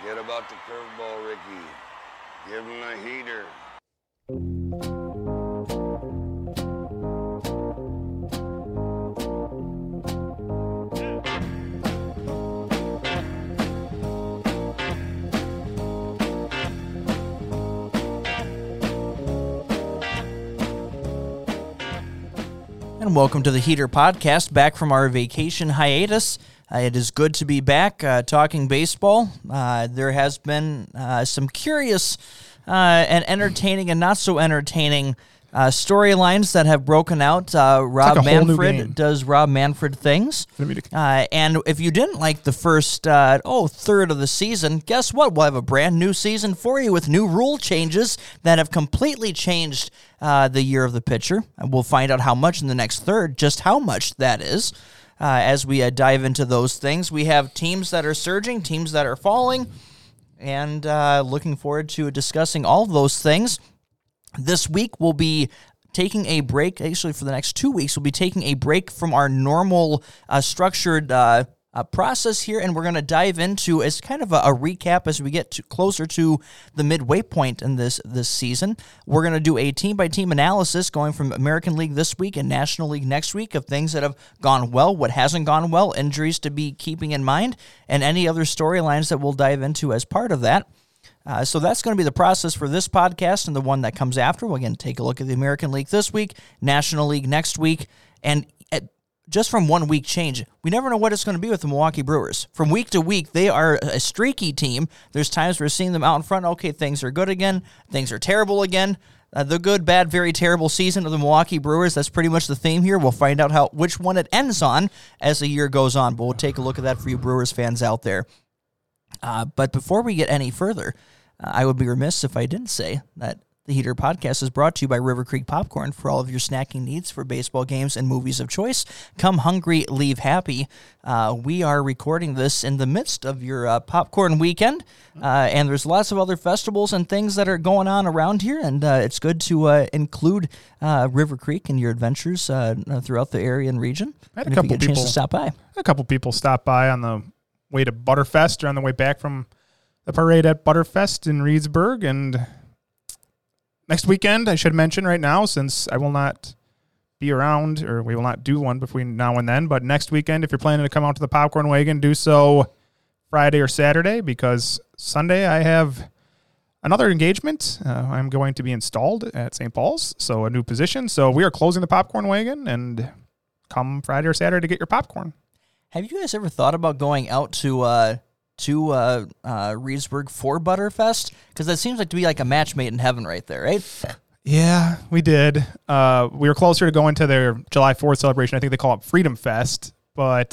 Forget about the curveball, Ricky. Give him a heater. And welcome to the Heater Podcast, back from our vacation hiatus. Uh, it is good to be back uh, talking baseball. Uh, there has been uh, some curious uh, and entertaining and not so entertaining uh, storylines that have broken out. Rob like a whole new game. Manfred does Rob Manfred things. Let me to- Uh, and if you didn't like the first, uh, oh, third of the season, guess what? We'll have a brand new season for you with new rule changes that have completely changed uh, the year of the pitcher. And we'll find out how much in the next third, just how much that is. Uh, as we uh, dive into those things, we have teams that are surging, teams that are falling, and uh, looking forward to discussing all of those things. This week we'll be taking a break. Actually, for the next two weeks, we'll be taking a break from our normal uh, structured uh, process here, and we're going to dive into as kind of a, a recap as we get to, closer to the midway point in this this season. We're going to do a team by team analysis going from American League this week and National League next week of things that have gone well, what hasn't gone well, injuries to be keeping in mind, and any other storylines that we'll dive into as part of that. Uh, so that's going to be the process for this podcast and the one that comes after. We'll again take a look at the American League this week, National League next week, and just from one week change, we never know what it's going to be with the Milwaukee Brewers. From week to week, they are a streaky team. There's times we're seeing them out in front. Okay, things are good again. Things are terrible again. Uh, the good, bad, very terrible season of the Milwaukee Brewers. That's pretty much the theme here. We'll find out how which one it ends on as the year goes on. But we'll take a look at that for you Brewers fans out there. Uh, but before we get any further, uh, I would be remiss if I didn't say that the Heater Podcast is brought to you by River Creek Popcorn for all of your snacking needs for baseball games and movies of choice. Come hungry, leave happy. Uh, we are recording this in the midst of your uh, popcorn weekend, uh, and there's lots of other festivals and things that are going on around here, and uh, it's good to uh, include uh, River Creek in your adventures uh, throughout the area and region. I had a And if you couple people- stop by. a couple people stopped by on the way to Butterfest or on the way back from the parade at Butterfest in Reedsburg. And next weekend, I should mention right now, since I will not be around or we will not do one between now and then, but next weekend, if you're planning to come out to the popcorn wagon, do so Friday or Saturday because Sunday I have another engagement. Uh, I'm going to be installed at St. Paul's, so a new position. So we are closing the popcorn wagon and come Friday or Saturday to get your popcorn. Have you guys ever thought about going out to uh, to uh, uh, Reedsburg for Butterfest? Because that seems like to be like a match made in heaven right there, right? Yeah, we did. Uh, we were closer to going to their July 4th celebration. I think they call it Freedom Fest, but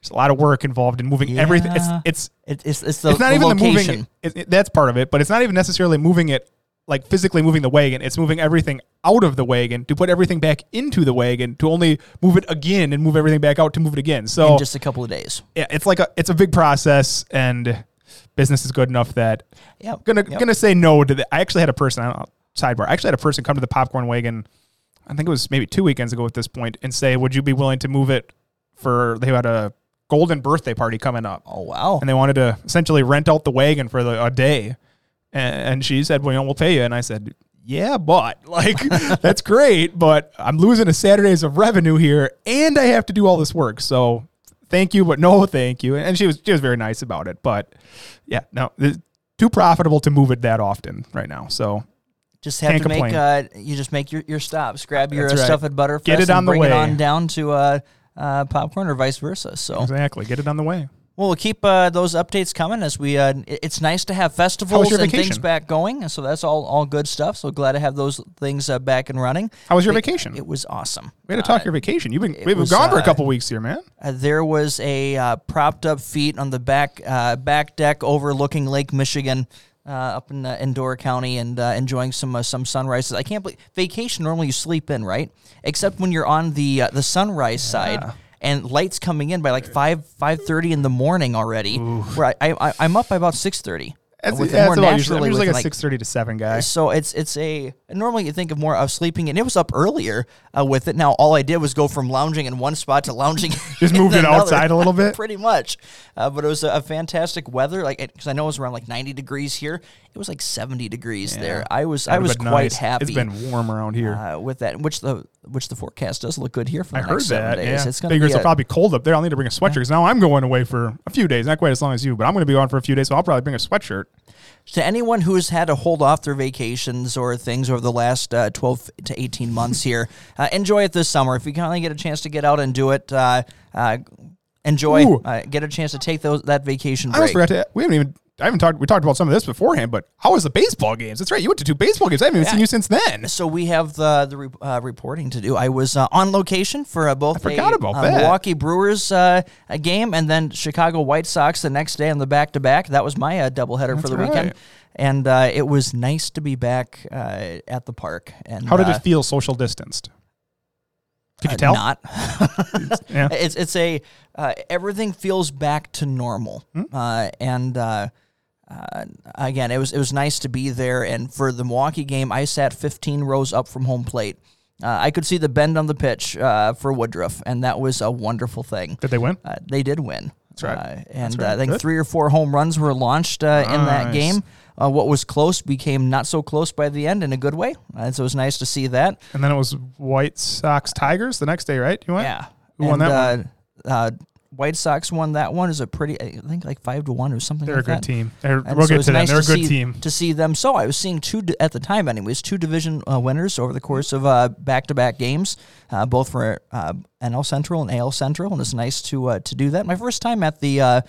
there's a lot of work involved in moving everything. It's it's It, it's it's the, it's not the even the moving. It, it- that's part of it, but it's not even necessarily moving it like physically moving the wagon. It's moving everything out of the wagon to put everything back into the wagon to only move it again and move everything back out to move it again. So in just a couple of days. yeah, it's like a it's a big process, and business is good enough that Yep. gonna Yep. gonna say no to that. I actually had a person I don't know, sidebar. I actually had a person come to the popcorn wagon. I think it was maybe two weekends ago at this point, and say, "Would you be willing to move it for?" They had a golden birthday party coming up, Oh wow! and they wanted to essentially rent out the wagon for the, a day. And, and she said, "Well, you know, we'll pay you." And I said, "Yeah, but like that's great, but I'm losing a Saturdays of revenue here, and I have to do all this work. So thank you, but no, thank you." And she was she was very nice about it, but yeah, no, it's too profitable to move it that often right now. So just have to make uh, you just make your, your stops. Grab your uh, right. stuff at Butterfest Get it and on the bring way. it on down to uh, uh, popcorn or vice versa. So exactly, get it on the way. Well, we'll keep uh, those updates coming as we. Uh, it's nice to have festivals and things back going, and so that's all all good stuff. So glad to have those things uh, back and running. How was your It- vacation? It was awesome. we had to talk your vacation. You've been we've been was, gone for a uh, couple weeks here, man. Uh, there was a uh, propped up feet on the back uh, back deck overlooking Lake Michigan. Uh, up in uh, in Door County and uh, enjoying some uh, some sunrises. I can't believe vacation. Normally you sleep in, right? Except when you're on the uh, the sunrise side and lights coming in by like five five thirty in the morning already. Where I, I I'm up by about six thirty. That's, with that's more about usually, I'm naturally usually with like a like six thirty to seven guy. so it's it's a normally you think of more of sleeping and it was up earlier uh, with it. Now all I did was go from lounging in one spot to lounging. Just in moved it another, outside a little bit? pretty much. Uh, but it was a, a fantastic weather, like because I know it was around like 90 degrees here. It was like 70 degrees there. I was I That'd was quite nice. happy. It's been warm around here. uh, with that, which the which the forecast does look good here for the I next heard seven that. days. Yeah, It's gonna figures be it'll probably be cold up there. I'll need to bring a sweatshirt because now I'm going away for a few days. Not quite as long as you, but I'm going to be gone for a few days, so I'll probably bring a sweatshirt. to anyone who's had to hold off their vacations or things over the last uh, 12 to 18 months here, uh, enjoy it this summer. If you finally get a chance to get out and do it, uh, uh, enjoy. Uh, get a chance to take those that vacation I almost forgot to. We haven't even. I haven't talked. We talked about some of this beforehand, but how was the baseball games? That's right. You went to two baseball games. I haven't even seen you since then. So we have the the re- uh, reporting to do. I was uh, on location for uh, both forgot a, about uh, that. Milwaukee Brewers uh, a game and then Chicago White Sox the next day on the back to back. That was my uh, doubleheader for the That's weekend, and uh, it was nice to be back uh, at the park. And How did uh, it feel social distanced? Could you uh, tell? Not. Yeah. It's it's a uh, everything feels back to normal, Hmm? uh, and uh, again, it was it was nice to be there. And for the Milwaukee game, I sat 15 rows up from home plate. Uh, I could see the bend on the pitch uh, for Woodruff, and that was a wonderful thing. Did they win? Uh, they did win. That's right. Uh, and right. uh, I think Good. three or four home runs were launched uh, in that game. Uh, what was close became not so close by the end in a good way. And so it was nice to see that. And then it was White Sox Tigers the next day, right? You went. Yeah. Who won that uh, Uh, White Sox won that one. Is a pretty, I think like five to one or something. They're a good that. team. They're, And we'll so get to them. nice They're a good see, team. To see them, so I was seeing two at the time, anyways, two division uh, winners over the course of uh, back-to-back games, uh, both for uh, NL Central and AL Central, and it's nice to uh, to do that. My first time at the, uh,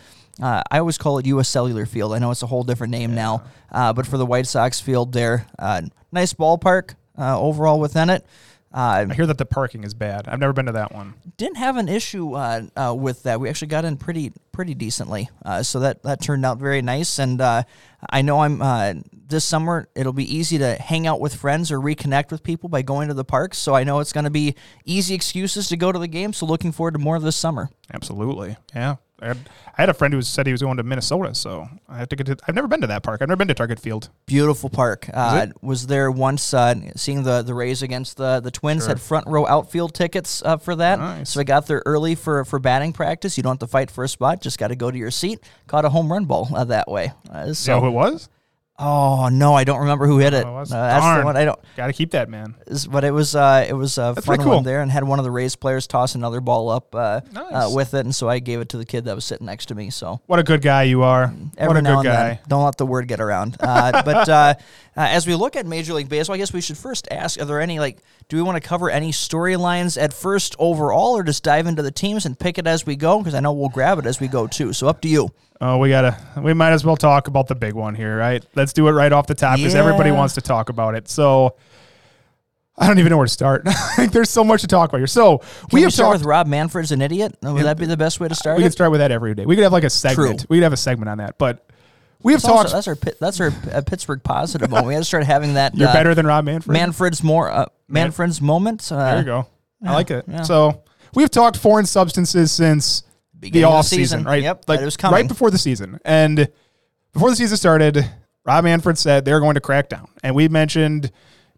uh, I always call it U.S. Cellular Field. I know it's a whole different name now, uh, but for the White Sox field there, uh, nice ballpark uh, overall within it. Uh, I hear that the parking is bad. I've never been to that one. didn't have an issue uh, uh, with that. We actually got in pretty pretty decently, uh, so that that turned out very nice. And uh, I know I'm uh, this summer. It'll be easy to hang out with friends or reconnect with people by going to the parks. So I know it's going to be easy excuses to go to the game. So looking forward to more of this summer. Absolutely. Yeah. I had, I had a friend who said he was going to Minnesota, so I have to get to. I've never been to that park. I've never been to Target Field. Beautiful park. Uh, was there once uh, seeing the the Rays against the the Twins had front row outfield tickets uh, for that. Nice. So I got there early for for batting practice. You don't have to fight for a spot; just got to go to your seat. Caught a home run ball uh, that way. Uh, so You know who it was? Oh no, I don't remember who hit it. Oh, it Uh, that's darn. the one I don't. Got to keep that man. But it was uh, it was a fun pretty cool. one there, and had one of the Rays players toss another ball up uh, uh, Nice. with it, and so I gave it to the kid that was sitting next to me. So What a good guy you are. every what a now good and guy. then, don't let the word get around. Uh, but uh, uh, as we look at Major League Baseball, I guess we should first ask: Are there any like? Do we want to cover any storylines at first overall, or just dive into the teams and pick it as we go? Because I know we'll grab it as we go too. So up to you. Oh, we gotta. We might as well talk about the big one here, right? Let's do it right off the top because everybody wants to talk about it. So I don't even know where to start. Like, There's so much to talk about here. So Can we we, have start talked. with Rob Manfred's an idiot? Would that be the best way to start we it? could start with that every day. We could have like a segment. True. We could have a segment on that. But we have That's, also, talked. that's our that's our uh, Pittsburgh positive moment. We had to start having that. You're uh, better than Rob Manfred. Manfred's more uh, Manfred's moment. Uh, There you go. I like it. yeah. So we've talked foreign substances since the of the off season, season. right? Yep, like it was coming. right before the season, and before the season started, Rob Manfred said they're going to crack down, and we mentioned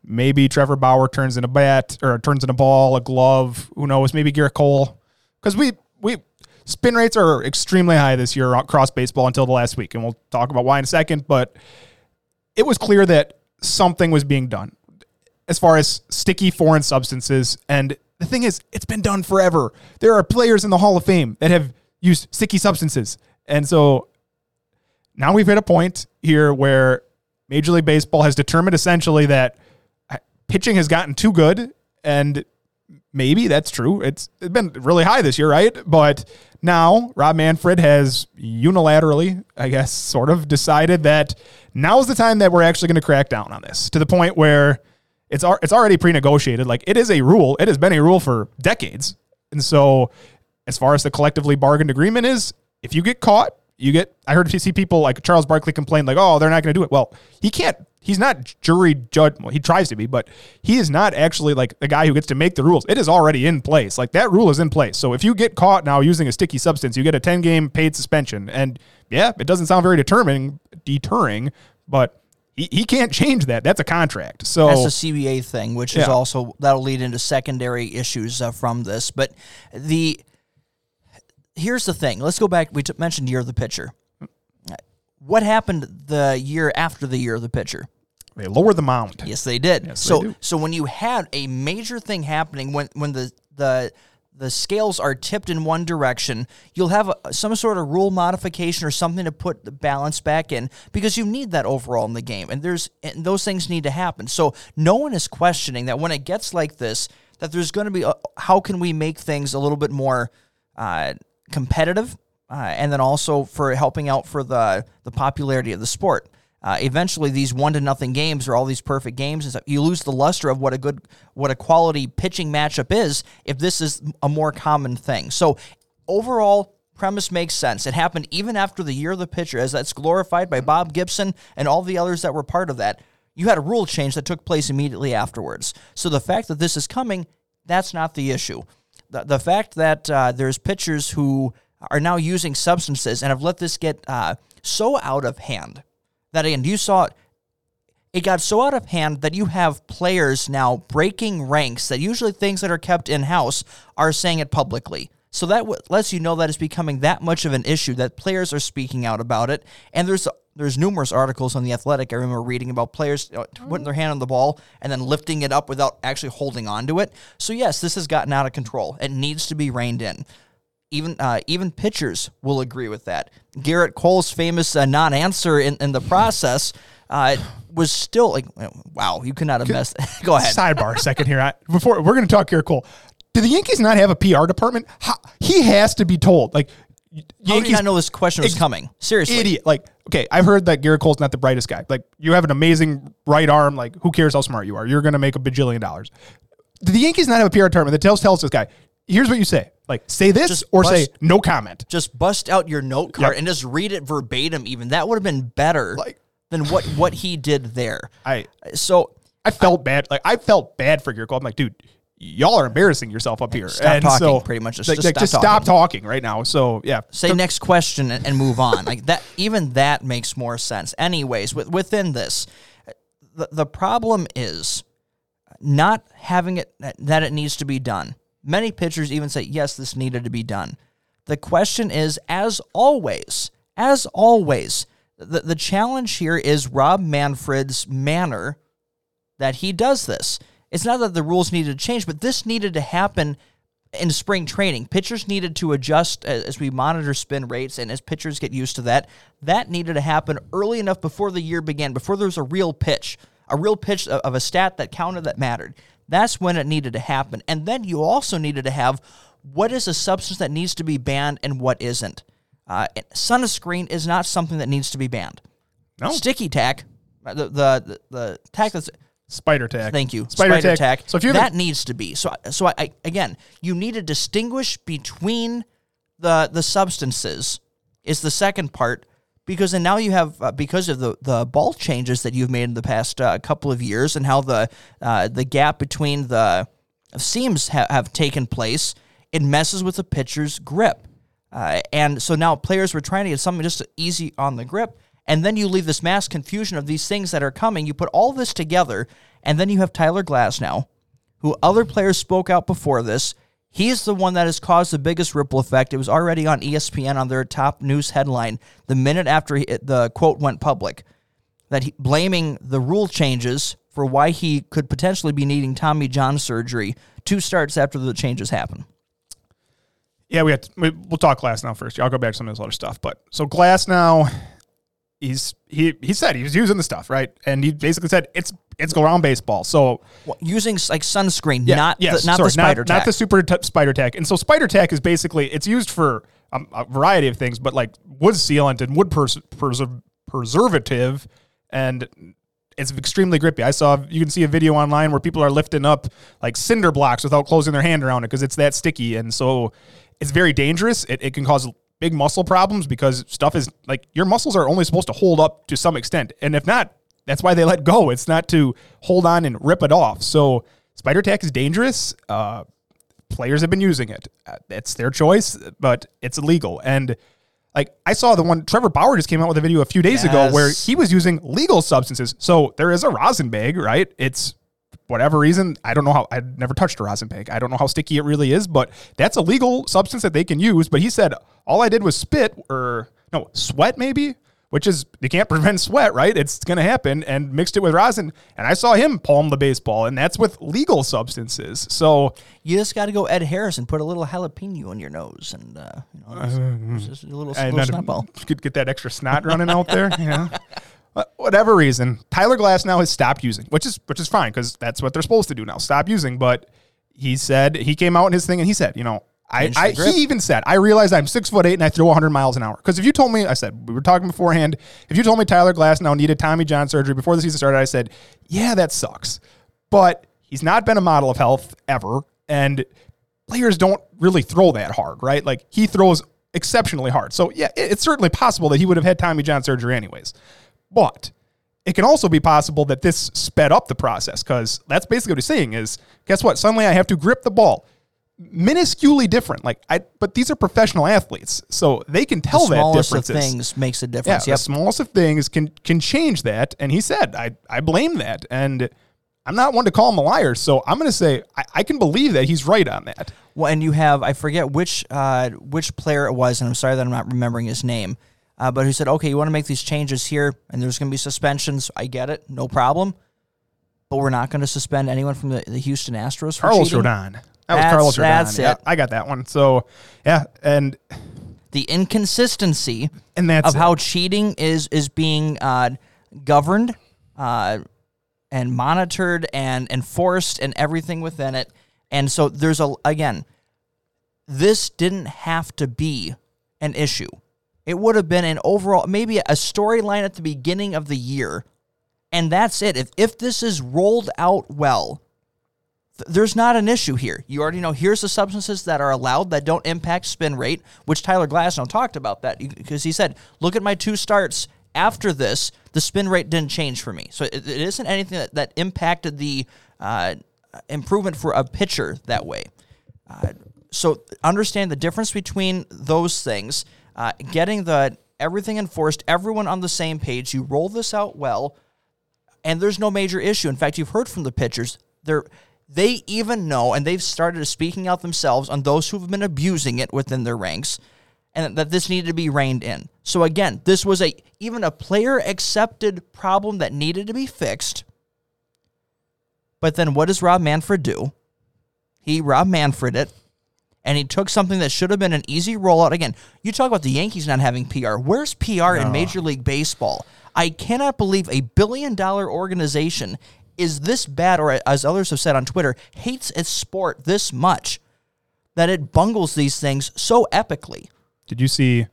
maybe Trevor Bauer turns in a bat or turns in a ball, a glove. Who knows? Maybe Gerrit Cole, because we we spin rates are extremely high this year across baseball until the last week, and we'll talk about why in a second. But it was clear that something was being done as far as sticky foreign substances. And the thing is, it's been done forever. There are players in the Hall of Fame that have used sticky substances. And so now we've hit a point here where Major League Baseball has determined essentially that uh, pitching has gotten too good. And maybe that's true. It's, it's been really high this year, right? But now Rob Manfred has unilaterally, I guess, sort of decided that now is the time that we're actually going to crack down on this to the point where it's it's already pre-negotiated. Like it is a rule. It has been a rule for decades. And so, as far as the collectively bargained agreement is, if you get caught, you get. I heard see people like Charles Barkley complain like, "Oh, they're not going to do it." Well, he can't he's not jury judge. Well, he tries to be, but he is not actually like the guy who gets to make the rules. It is already in place. Like that rule is in place. So if you get caught now using a sticky substance, you get a 10 game paid suspension. And yeah, it doesn't sound very determining, deterring, but he, he can't change that. That's a contract. So That's a CBA thing, which is also that'll lead into secondary issues uh, from this. But the here's the thing. Let's go back. We t- mentioned year of the pitcher. What happened the year after the year of the pitcher? they lower the mound. Yes, they did. Yes, so they so when you had a major thing happening when when the the the scales are tipped in one direction, you'll have a, some sort of rule modification or something to put the balance back in because you need that overall in the game, and there's and those things need to happen. So no one is questioning that when it gets like this, that there's going to be a, how can we make things a little bit more uh, competitive, uh, and then also for helping out for the the popularity of the sport. Uh, eventually, these one to nothing games or all these perfect games and stuff, you lose the luster of what a good, what a quality pitching matchup is if this is a more common thing. So, overall, premise makes sense. It happened even after the year of the pitcher, as that's glorified by Bob Gibson and all the others that were part of that. You had a rule change that took place immediately afterwards. So the fact that this is coming, that's not the issue. The, the fact that uh, there's pitchers who are now using substances and have let this get uh, so out of hand that again you saw it it got so out of hand that you have players now breaking ranks that usually things that are kept in house are saying it publicly. So that w- lets you know that it's becoming that much of an issue that players are speaking out about it. And there's there's numerous articles on the Athletic I remember reading about players putting their hand on the ball and then lifting it up without actually holding on to it. So yes, this has gotten out of control. It needs to be reined in even uh, even pitchers will agree with that. Gerrit Cole's famous uh, non-answer in, in the process uh, was still like, wow, you could not have messed. Go ahead. Sidebar a second here. I, before we're going to talk Gerrit Cole. Do the Yankees not have a PR department? How, he has to be told. Like How did Yankees not know this question was Ex- coming? Seriously, idiot. Like okay, I've heard that Gerrit Cole's not the brightest guy. Like you have an amazing right arm. Like who cares how smart you are? You're going to make a bajillion dollars. Do the Yankees not have a PR department that tells tells this guy? Here's what you say. Like say this Just or bust- say no comment. Just bust out your note card Yep. and just read it verbatim. Even that would have been better Like- than what what he did there. I So I felt bad. Like I felt bad for Cole. I'm like, dude, y'all are embarrassing yourself up here. Stop talking, pretty much. Just- like, just like, stop just stop talking right now. So yeah, say next question and, and move on. Like that, even that makes more sense. Anyways, with, within this, the, the problem is not having it that it needs to be done. Many pitchers even say yes, this needed to be done. The question is, as always, as always, the, the challenge here is Rob Manfred's manner that he does this. It's not that the rules needed to change, but this needed to happen in spring training. Pitchers needed to adjust as, as we monitor spin rates and as pitchers get used to that. That needed to happen early enough before the year began, before there was a real pitch, a real pitch of a stat that counted that mattered. That's when it needed to happen. And then you also needed to have what is a substance that needs to be banned and what isn't. Uh, sunscreen is not something that needs to be banned. No. Sticky tack, uh, the, the, the, the tack that's spider tag. Thank you. Spider, tack. So if you that needs to be so. So I, I again, you need to distinguish between the the substances is the second part because then now you have uh, because of the the ball changes that you've made in the past uh, couple of years and how the uh, the gap between the seams ha- have taken place. It messes with the pitcher's grip. Uh, and so now players were trying to get something just easy on the grip. And then you leave this mass confusion of these things that are coming. You put all this together, and then you have Tyler Glasnow, who other players spoke out before this. He's the one that has caused the biggest ripple effect. It was already on ESPN on their top news headline the minute after he, the quote went public that he, blaming the rule changes for why he could potentially be needing Tommy John surgery two starts after the changes happen. Yeah, we have to, we, we'll talk Glasnow first. I'll go back to some of this other stuff. But so Glasnow, he's he he said he was using the stuff right, and he basically said it's it's go around baseball. So Well, using like sunscreen, yeah, not yes, the, not sorry, the spider not, tack. not the super t- spider tack. And so spider tack is basically it's used for um, a variety of things, but like wood sealant and wood pers- preser- preservative, and it's extremely grippy. I saw you can see a video online where people are lifting up like cinder blocks without closing their hand around it because it's that sticky, and so it's very dangerous. It, it can cause big muscle problems because stuff is like your muscles are only supposed to hold up to some extent, and if not, that's why they let go. It's not to hold on and rip it off. So spider tack is dangerous. Uh, players have been using it. Uh, It's their choice, but it's illegal. And like I saw the one Trevor Bauer just came out with a video a few days ago where he was using legal substances. So there is a rosin bag, right? It's whatever reason. I don't know how I've never touched a rosin bag. I don't know how sticky it really is, but that's a legal substance that they can use. But he said all I did was spit or no sweat maybe. Which is you can't prevent sweat, right? It's gonna happen, and mixed it with rosin, and I saw him palm the baseball, and that's with legal substances. So You just got to go Ed Harris and put a little jalapeno in your nose, and uh, you know, it's, it's just a little, little snot ball. you could get that extra snot running out there. Yeah. Uh, whatever reason, Tyler Glasnow has stopped using, which is which is fine because that's what they're supposed to do now. Stop using. But he said he came out in his thing and he said, you know, I, I he even said I realized I'm six foot eight and I throw 100 miles an hour. Because if you told me, I said we were talking beforehand. If you told me Tyler Glasnow needed Tommy John surgery before the season started, I said, yeah, that sucks. But he's not been a model of health ever, and players don't really throw that hard, right? Like he throws exceptionally hard. So yeah, it- it's certainly possible that he would have had Tommy John surgery anyways. But it can also be possible that this sped up the process because that's basically what he's saying is guess what? Suddenly I have to grip the ball. Minusculely different. Like I but these are professional athletes. So they can tell the that smallest of differences. things makes a Yeah, difference. the yep. smallest of things can can change that. And he said, I, I blame that. And I'm not one to call him a liar. So I'm gonna say I, I can believe that he's right on that. Well, and you have I forget which uh, which player it was, and I'm sorry that I'm not remembering his name, uh, but he said, "Okay, you want to make these changes here, and there's going to be suspensions. I get it, no problem, but we're not going to suspend anyone from the, the Houston Astros for Carlos cheating." Rodon. That was Carlos Rodon. that's Yeah, it. I got that one. So yeah, and The inconsistency and that's of it. how cheating is is being uh, governed uh, and monitored and enforced and everything within it. And so there's a again, this didn't have to be an issue. It would have been an overall maybe a storyline at the beginning of the year, and that's it. If if this is rolled out well, th- there's not an issue here. You already know here's the substances that are allowed that don't impact spin rate, which Tyler Glasnow talked about that because he said, "Look at my two starts after this, the spin rate didn't change for me." So it, it isn't anything that, that impacted the uh, improvement for a pitcher that way. Uh, so understand the difference between those things. Uh, getting the everything enforced, everyone on the same page. You roll this out well and there's no major issue. In fact, you've heard from the pitchers. They're they even know, and they've started speaking out themselves on those who've been abusing it within their ranks, and that this needed to be reined in. So again, this was a even a player accepted problem that needed to be fixed. But then, what does Rob Manfred do? He Rob Manfred it, and he took something that should have been an easy rollout. Again, you talk about the Yankees not having PR. Where's PR in Major League Baseball? I cannot believe a billion dollar organization is this bad, or as others have said on Twitter, hates its sport this much that it bungles these things so epically. Did you see?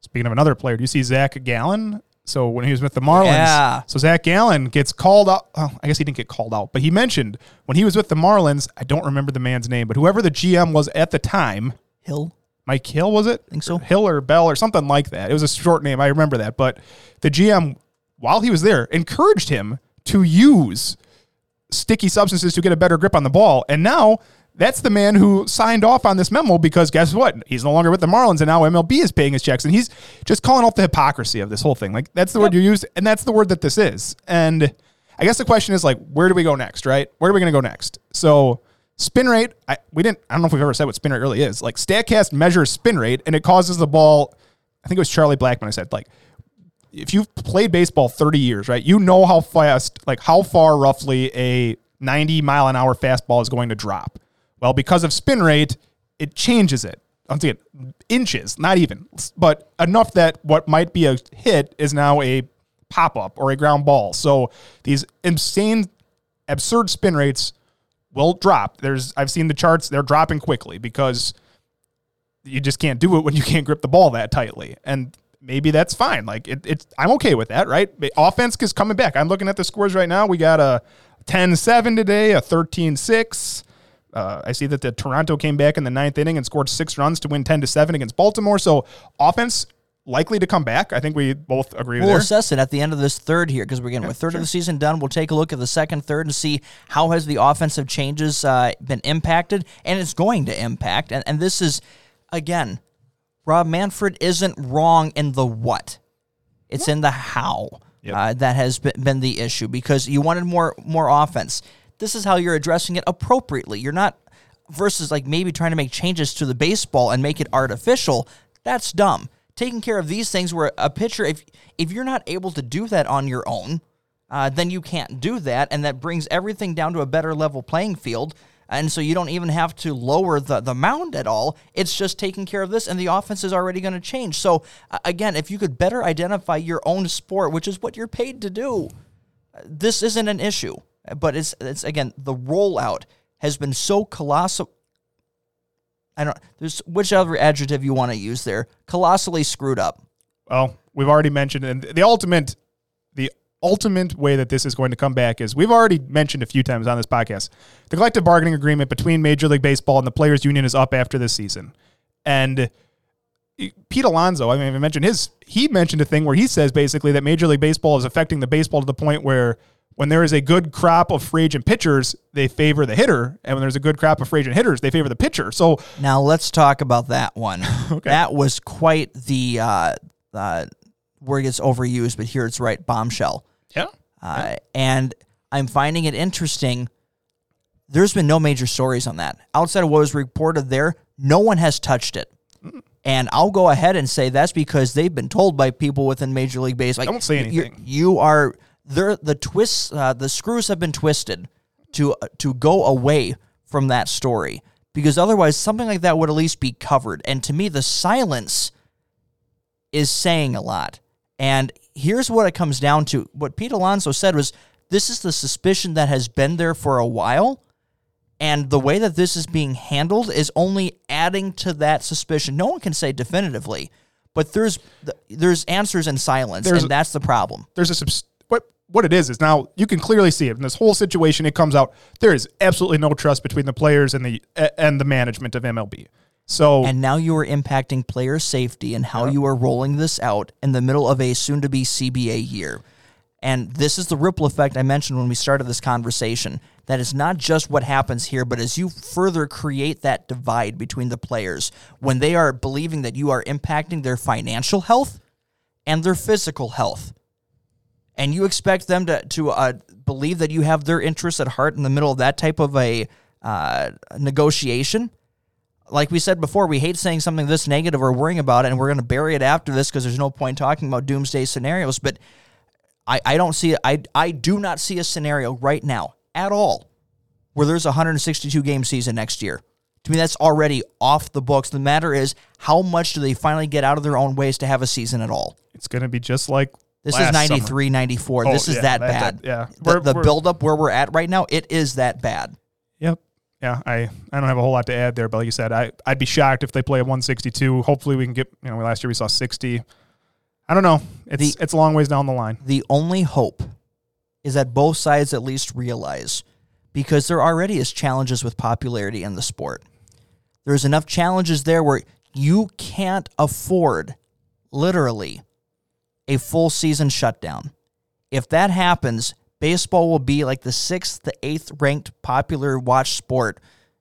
Speaking of another player, do you see Zach Gallen? So when he was with the Marlins, Yeah. so Zach Gallen gets called out. Oh, I guess he didn't get called out, but he mentioned when he was with the Marlins. I don't remember the man's name, but whoever the GM was at the time, Hill, Mike Hill was it? I think so. Hill or Bell or something like that. It was a short name. I remember that. But the GM, while he was there, encouraged him to use sticky substances to get a better grip on the ball. And now that's the man who signed off on this memo because guess what? He's no longer with the Marlins and now MLB is paying his checks. And he's just calling off the hypocrisy of this whole thing. Like that's the word you used, and that's the word that this is. And I guess the question is like, where do we go next, right? Where are we going to go next? So spin rate, I, we didn't, I don't know if we've ever said what spin rate really is. Like StatCast measures spin rate and it causes the ball, I think it was Charlie Blackmon I said, like, if you've played baseball 30 years, right, you know how fast, like how far roughly a 90 mile an hour fastball is going to drop. Well, because of spin rate, it changes it. Once again, inches, not even, but enough that what might be a hit is now a pop up or a ground ball. So these insane, absurd spin rates will drop. There's, I've seen the charts, they're dropping quickly because you just can't do it when you can't grip the ball that tightly. And maybe that's fine. Like it, it's, I'm okay with that, right? Offense is coming back. I'm looking at the scores right now. We got a 10-7 today, a 13-6. Uh, I see that the Toronto came back in the ninth inning and scored six runs to win 10 to 7 against Baltimore. So offense likely to come back. I think we both agree We'll there. assess it at the end of this third here because we're getting a third of the season done. We'll take a look at the second third and see how has the offensive changes uh, been impacted, and it's going to impact. And, and this is, again, Rob Manfred isn't wrong in the what; it's in the how Yep. uh, that has been, been the issue because you wanted more more offense. This is how you're addressing it appropriately. You're not versus like maybe trying to make changes to the baseball and make it artificial. That's dumb. Taking care of these things where a pitcher, if if you're not able to do that on your own, uh, then you can't do that, and that brings everything down to a better level playing field. And so you don't even have to lower the, the mound at all. It's just taking care of this, and the offense is already going to change. So, uh, again, if you could better identify your own sport, which is what you're paid to do, this isn't an issue. But it's, it's again, the rollout has been so colossal. I don't, there's whichever adjective you want to use there, colossally screwed up. Well, we've already mentioned, and the ultimate, the ultimate way that this is going to come back is we've already mentioned a few times on this podcast. The collective bargaining agreement between Major League Baseball and the Players Union is up after this season, and eh, Pete Alonso, I mean, I mentioned his. He mentioned a thing where he says basically that Major League Baseball is affecting the baseball to the point where when there is a good crop of free agent pitchers, they favor the hitter, and when there's a good crop of free agent hitters, they favor the pitcher. So Now let's talk about that one. okay. That was quite the uh, uh, word gets overused, but here it's right bombshell. yeah, Uh, and I'm finding it interesting. There's been no major stories on that outside of what was reported there. No one has touched it. And I'll go ahead and say that's because they've been told by people within Major League Baseball. Don't say anything." You are there. The twists, uh, the screws have been twisted to to go away from that story because otherwise something like that would at least be covered. And to me, the silence is saying a lot. And here's what it comes down to. What Pete Alonso said was this is the suspicion that has been there for a while. And the way that this is being handled is only adding to that suspicion. No one can say definitively, but there's there's answers in silence, There's- and that's the problem. there's a what it is is now you can clearly see it in this whole situation. It comes out there is absolutely no trust between the players and the and the management of MLB. So And now you are impacting player safety and how you are rolling this out in the middle of a soon to be CBA year. And this is the ripple effect I mentioned when we started this conversation. That is not just what happens here, but as you further create that divide between the players, when they are believing that you are impacting their financial health and their physical health, and you expect them to to uh, believe that you have their interests at heart in the middle of that type of a uh, negotiation, like we said before, we hate saying something this negative or worrying about it, and we're going to bury it after this because there's no point talking about doomsday scenarios. But I, I don't see I I do not see a scenario right now at all where there's a 162 game season next year. To me, that's already off the books. The matter is, how much do they finally get out of their own ways to have a season at all? it's going to be just like This last is summer. 93, 94. Oh, this is yeah, that, that- bad. that- yeah. The, We're- the we're- buildup where we're at right now, it is that bad. Yep. Yeah, I, I don't have a whole lot to add there, but like you said, I I'd be shocked if they play at 162. Hopefully, we can get you know last year we saw 60. I don't know. It's The- it's a long ways down the line. the only hope is that both sides at least realize because there already is challenges with popularity in the sport. There's enough challenges there where you can't afford literally a full season shutdown. If that happens, baseball will be like the sixth to eighth ranked popular watch sport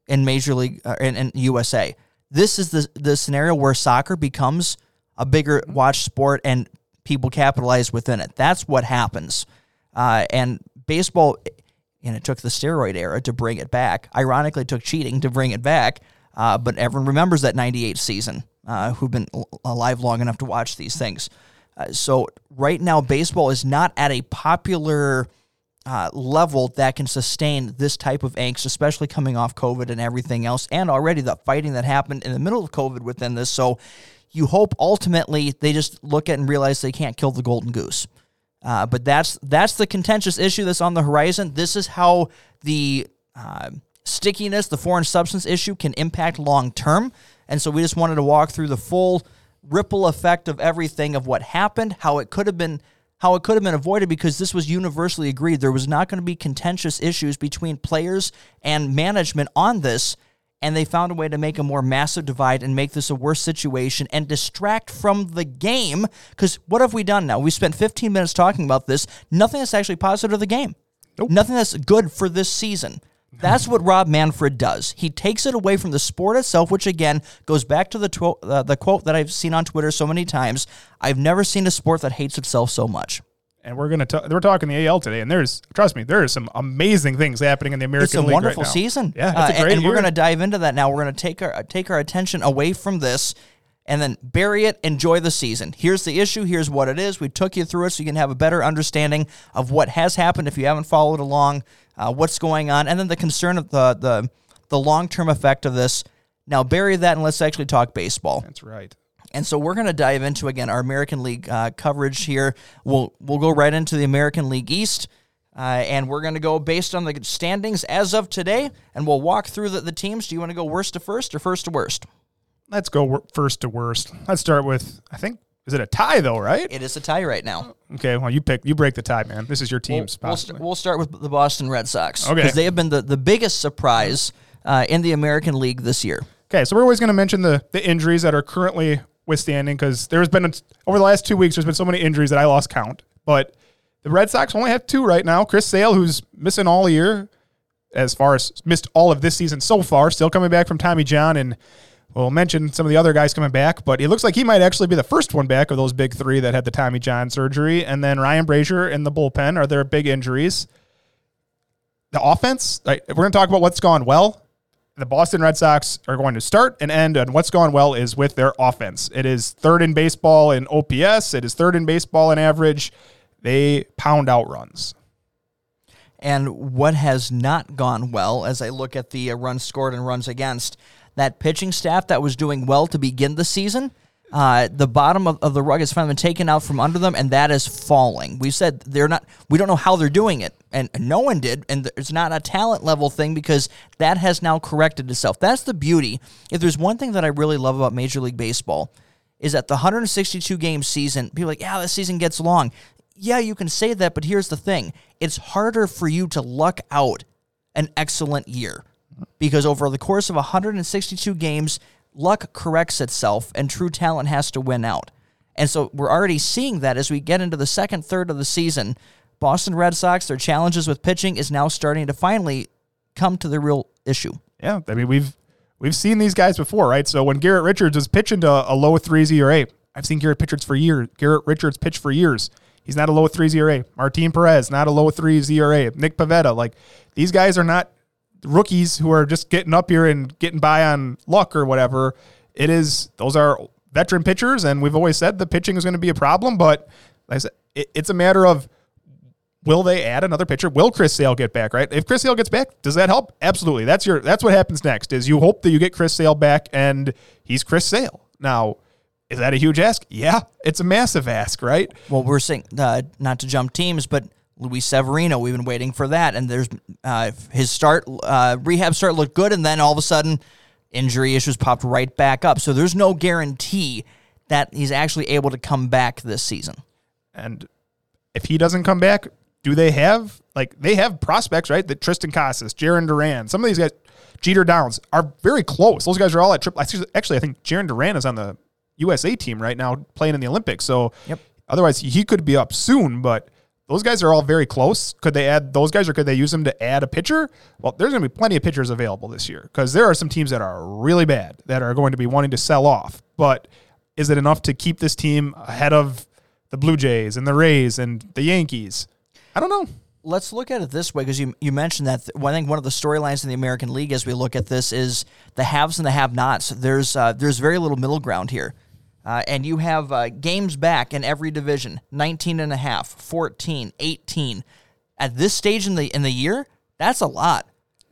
in Major League uh, in, in USA. This is the the scenario where soccer becomes a bigger watch sport and people capitalize within it. That's what happens. Uh, and baseball, and it took the steroid era to bring it back. Ironically, it took cheating to bring it back. Uh, but everyone remembers that 98 season, uh, who've been alive long enough to watch these things. Uh, so right now, baseball is not at a popular uh, level that can sustain this type of angst, especially coming off COVID and everything else, and already the fighting that happened in the middle of COVID within this. So you hope ultimately they just look at and realize they can't kill the golden goose. Uh, but that's that's the contentious issue that's on the horizon. This is how the uh, stickiness, the foreign substance issue, can impact long term. And so we just wanted to walk through the full ripple effect of everything of what happened, how it could have been how it could have been avoided because this was universally agreed there was not going to be contentious issues between players and management on this and they found a way to make a more massive divide and make this a worse situation and distract from the game. Because what have we done now? We spent 15 minutes talking about this. Nothing that's actually positive to the game. Nothing that's good for this season. That's what Rob Manfred does. He takes it away from the sport itself, which again goes back to the tw- uh, the quote that I've seen on Twitter so many times. I've never seen a sport that hates itself so much. And we're gonna t- we're talking the AL today, and there's trust me, there are some amazing things happening in the American It's a League wonderful right now. season. Yeah, it's Uh, a and- and, we're going to dive into that now. We're going to take our take our attention away from this and then bury it. Enjoy the season. Here's the issue. Here's what it is. We took you through it so you can have a better understanding of what has happened if you haven't followed along, uh, what's going on, and then the concern of the the the long term effect of this. Now bury that and let's actually talk baseball. That's right. And so we're going to dive into again our American League uh, coverage here. We'll we'll go right into the American League East, uh, and we're going to go based on the standings as of today, and we'll walk through the, the teams. Do you want to go worst to first or first to worst? Let's go first to worst. Let's start with I think is it a tie though, right? It is a tie right now. Okay, well you pick you break the tie, man. This is your We'll, team's. we'll, st- we'll start with the Boston Red Sox Okay. because they have been the, the biggest surprise uh, in the American League this year. Okay, so we're always going to mention the the injuries that are currently withstanding because there's been over the last two weeks there's been so many injuries that I lost count. But the Red Sox only have two right now. Chris Sale, who's missing all year, as far as missed all of this season so far, still coming back from Tommy John, and we'll mention some of the other guys coming back. But it looks like he might actually be the first one back of those big three that had the Tommy John surgery, and then Ryan Brasier in the bullpen are their big injuries. The offense, right, we're going to talk about what's gone well the Boston Red Sox are going to start and end, and what's gone well is with their offense. It is third in baseball in OPS. It is third in baseball in average. They pound out runs. And what has not gone well, as I look at the uh, runs scored and runs against, that pitching staff that was doing well to begin the season, uh, the bottom of, of the rug has finally been taken out from under them, and that is falling. We said they're not. We don't know how they're doing it, and no one did. And it's not a talent level thing because that has now corrected itself. That's the beauty. If there's one thing that I really love about Major League Baseball, is that the 162 game season. People like, yeah, this season gets long. Yeah, you can say that, but here's the thing: it's harder for you to luck out an excellent year because over the course of 162 games, luck corrects itself and true talent has to win out. And so we're already seeing that as we get into the second third of the season. Boston Red Sox, their challenges with pitching is now starting to finally come to the real issue. Yeah, I mean we've we've seen these guys before, right? So when Garrett Richards was pitching to a low threes ERA, I've seen Garrett Richards for years. Garrett Richards pitch for years. He's not a low threes ERA. Martin Perez, not a low threes ERA. Nick Pivetta, like these guys are not rookies who are just getting up here and getting by on luck or whatever. It is those are veteran pitchers, and we've always said the pitching is going to be a problem. But like I said, it, it's a matter of will they add another pitcher? Will Chris Sale get back? Right? If Chris Sale gets back, does that help? Absolutely. That's your that's what happens next. Is you hope that you get Chris Sale back, and he's Chris Sale now. Is that a huge ask? Yeah, it's a massive ask, right? Well, we're saying uh, not to jump teams, but Luis Severino, we've been waiting for that, and there's uh, his start uh, rehab start looked good, and then all of a sudden injury issues popped right back up. So there's no guarantee that he's actually able to come back this season. And if he doesn't come back, do they have like they have prospects, right? That Triston Casas, Jarren Duran, some of these guys, Jeter Downs, are very close. Those guys are all at triple. Actually, I think Jarren Duran is on the USA team right now, playing in the Olympics. So Yep. otherwise, he could be up soon. But those guys are all very close. Could they add those guys, or could they use them to add a pitcher? Well, there's going to be plenty of pitchers available this year because there are some teams that are really bad that are going to be wanting to sell off. But is it enough to keep this team ahead of the Blue Jays and the Rays and the Yankees? I don't know. let's look at it this way because you you mentioned that I think one of the storylines in the American League as we look at this is the haves and the have-nots. There's uh, there's very little middle ground here. Uh, and you have uh, games back in every division 19 and a half 14 18 at this stage in the in the year that's a lot.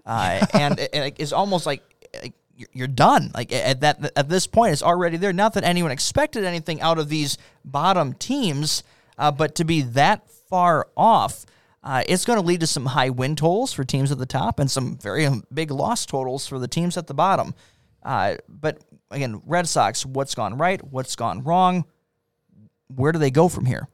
Uh, and it, it is almost like like, you're- you're done. Like at that at this point it's already there. Not that anyone expected anything out of these bottom teams uh, but to be that far off uh, it's going to lead to some high win totals for teams at the top and some very um, big loss totals for the teams at the bottom. Uh, but again, Red Sox, what's gone right? What's gone wrong? Where do they go from here?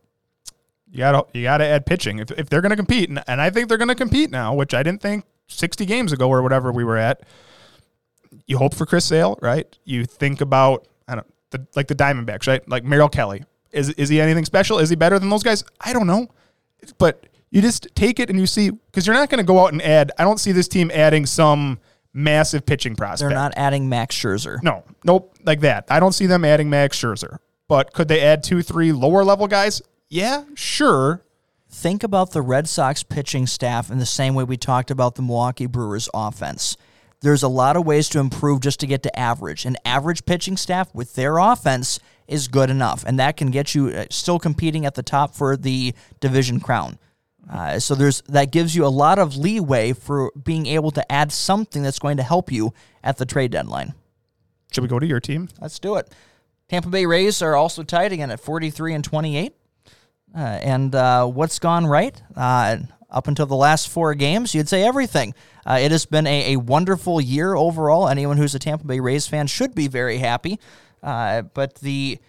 You got to you got to add pitching if, if they're to compete, and, and I think they're to compete now, which I didn't think 60 games ago or whatever we were at. you hope for Chris Sale, right? You think about I don't the, like the Diamondbacks, right? Like Merrill Kelly. Is is he anything special? Is he better than those guys? I don't know, but you just take it and you see because you're not going to go out and add. I don't see this team adding some massive pitching prospect. They're not adding Max Scherzer. No, nope, like that. I don't see them adding Max Scherzer. But could they add two, three lower level guys? Yeah, sure. Think about the Red Sox pitching staff in the same way we talked about the Milwaukee Brewers offense. There's a lot of ways to improve just to get to average. An average pitching staff with their offense is good enough, and that can get you uh, still competing at the top for the division crown. Uh, so there's that gives you a lot of leeway for being able to add something that's going to help you at the trade deadline. Should we go to your team? Let's do it. Tampa Bay Rays are also tied again at 43 and 28. Uh, and uh, what's gone right? Uh, up until the last four games, you'd say everything. Uh, it has been a, a, wonderful year overall. Anyone who's a Tampa Bay Rays fan should be very happy. Uh, but the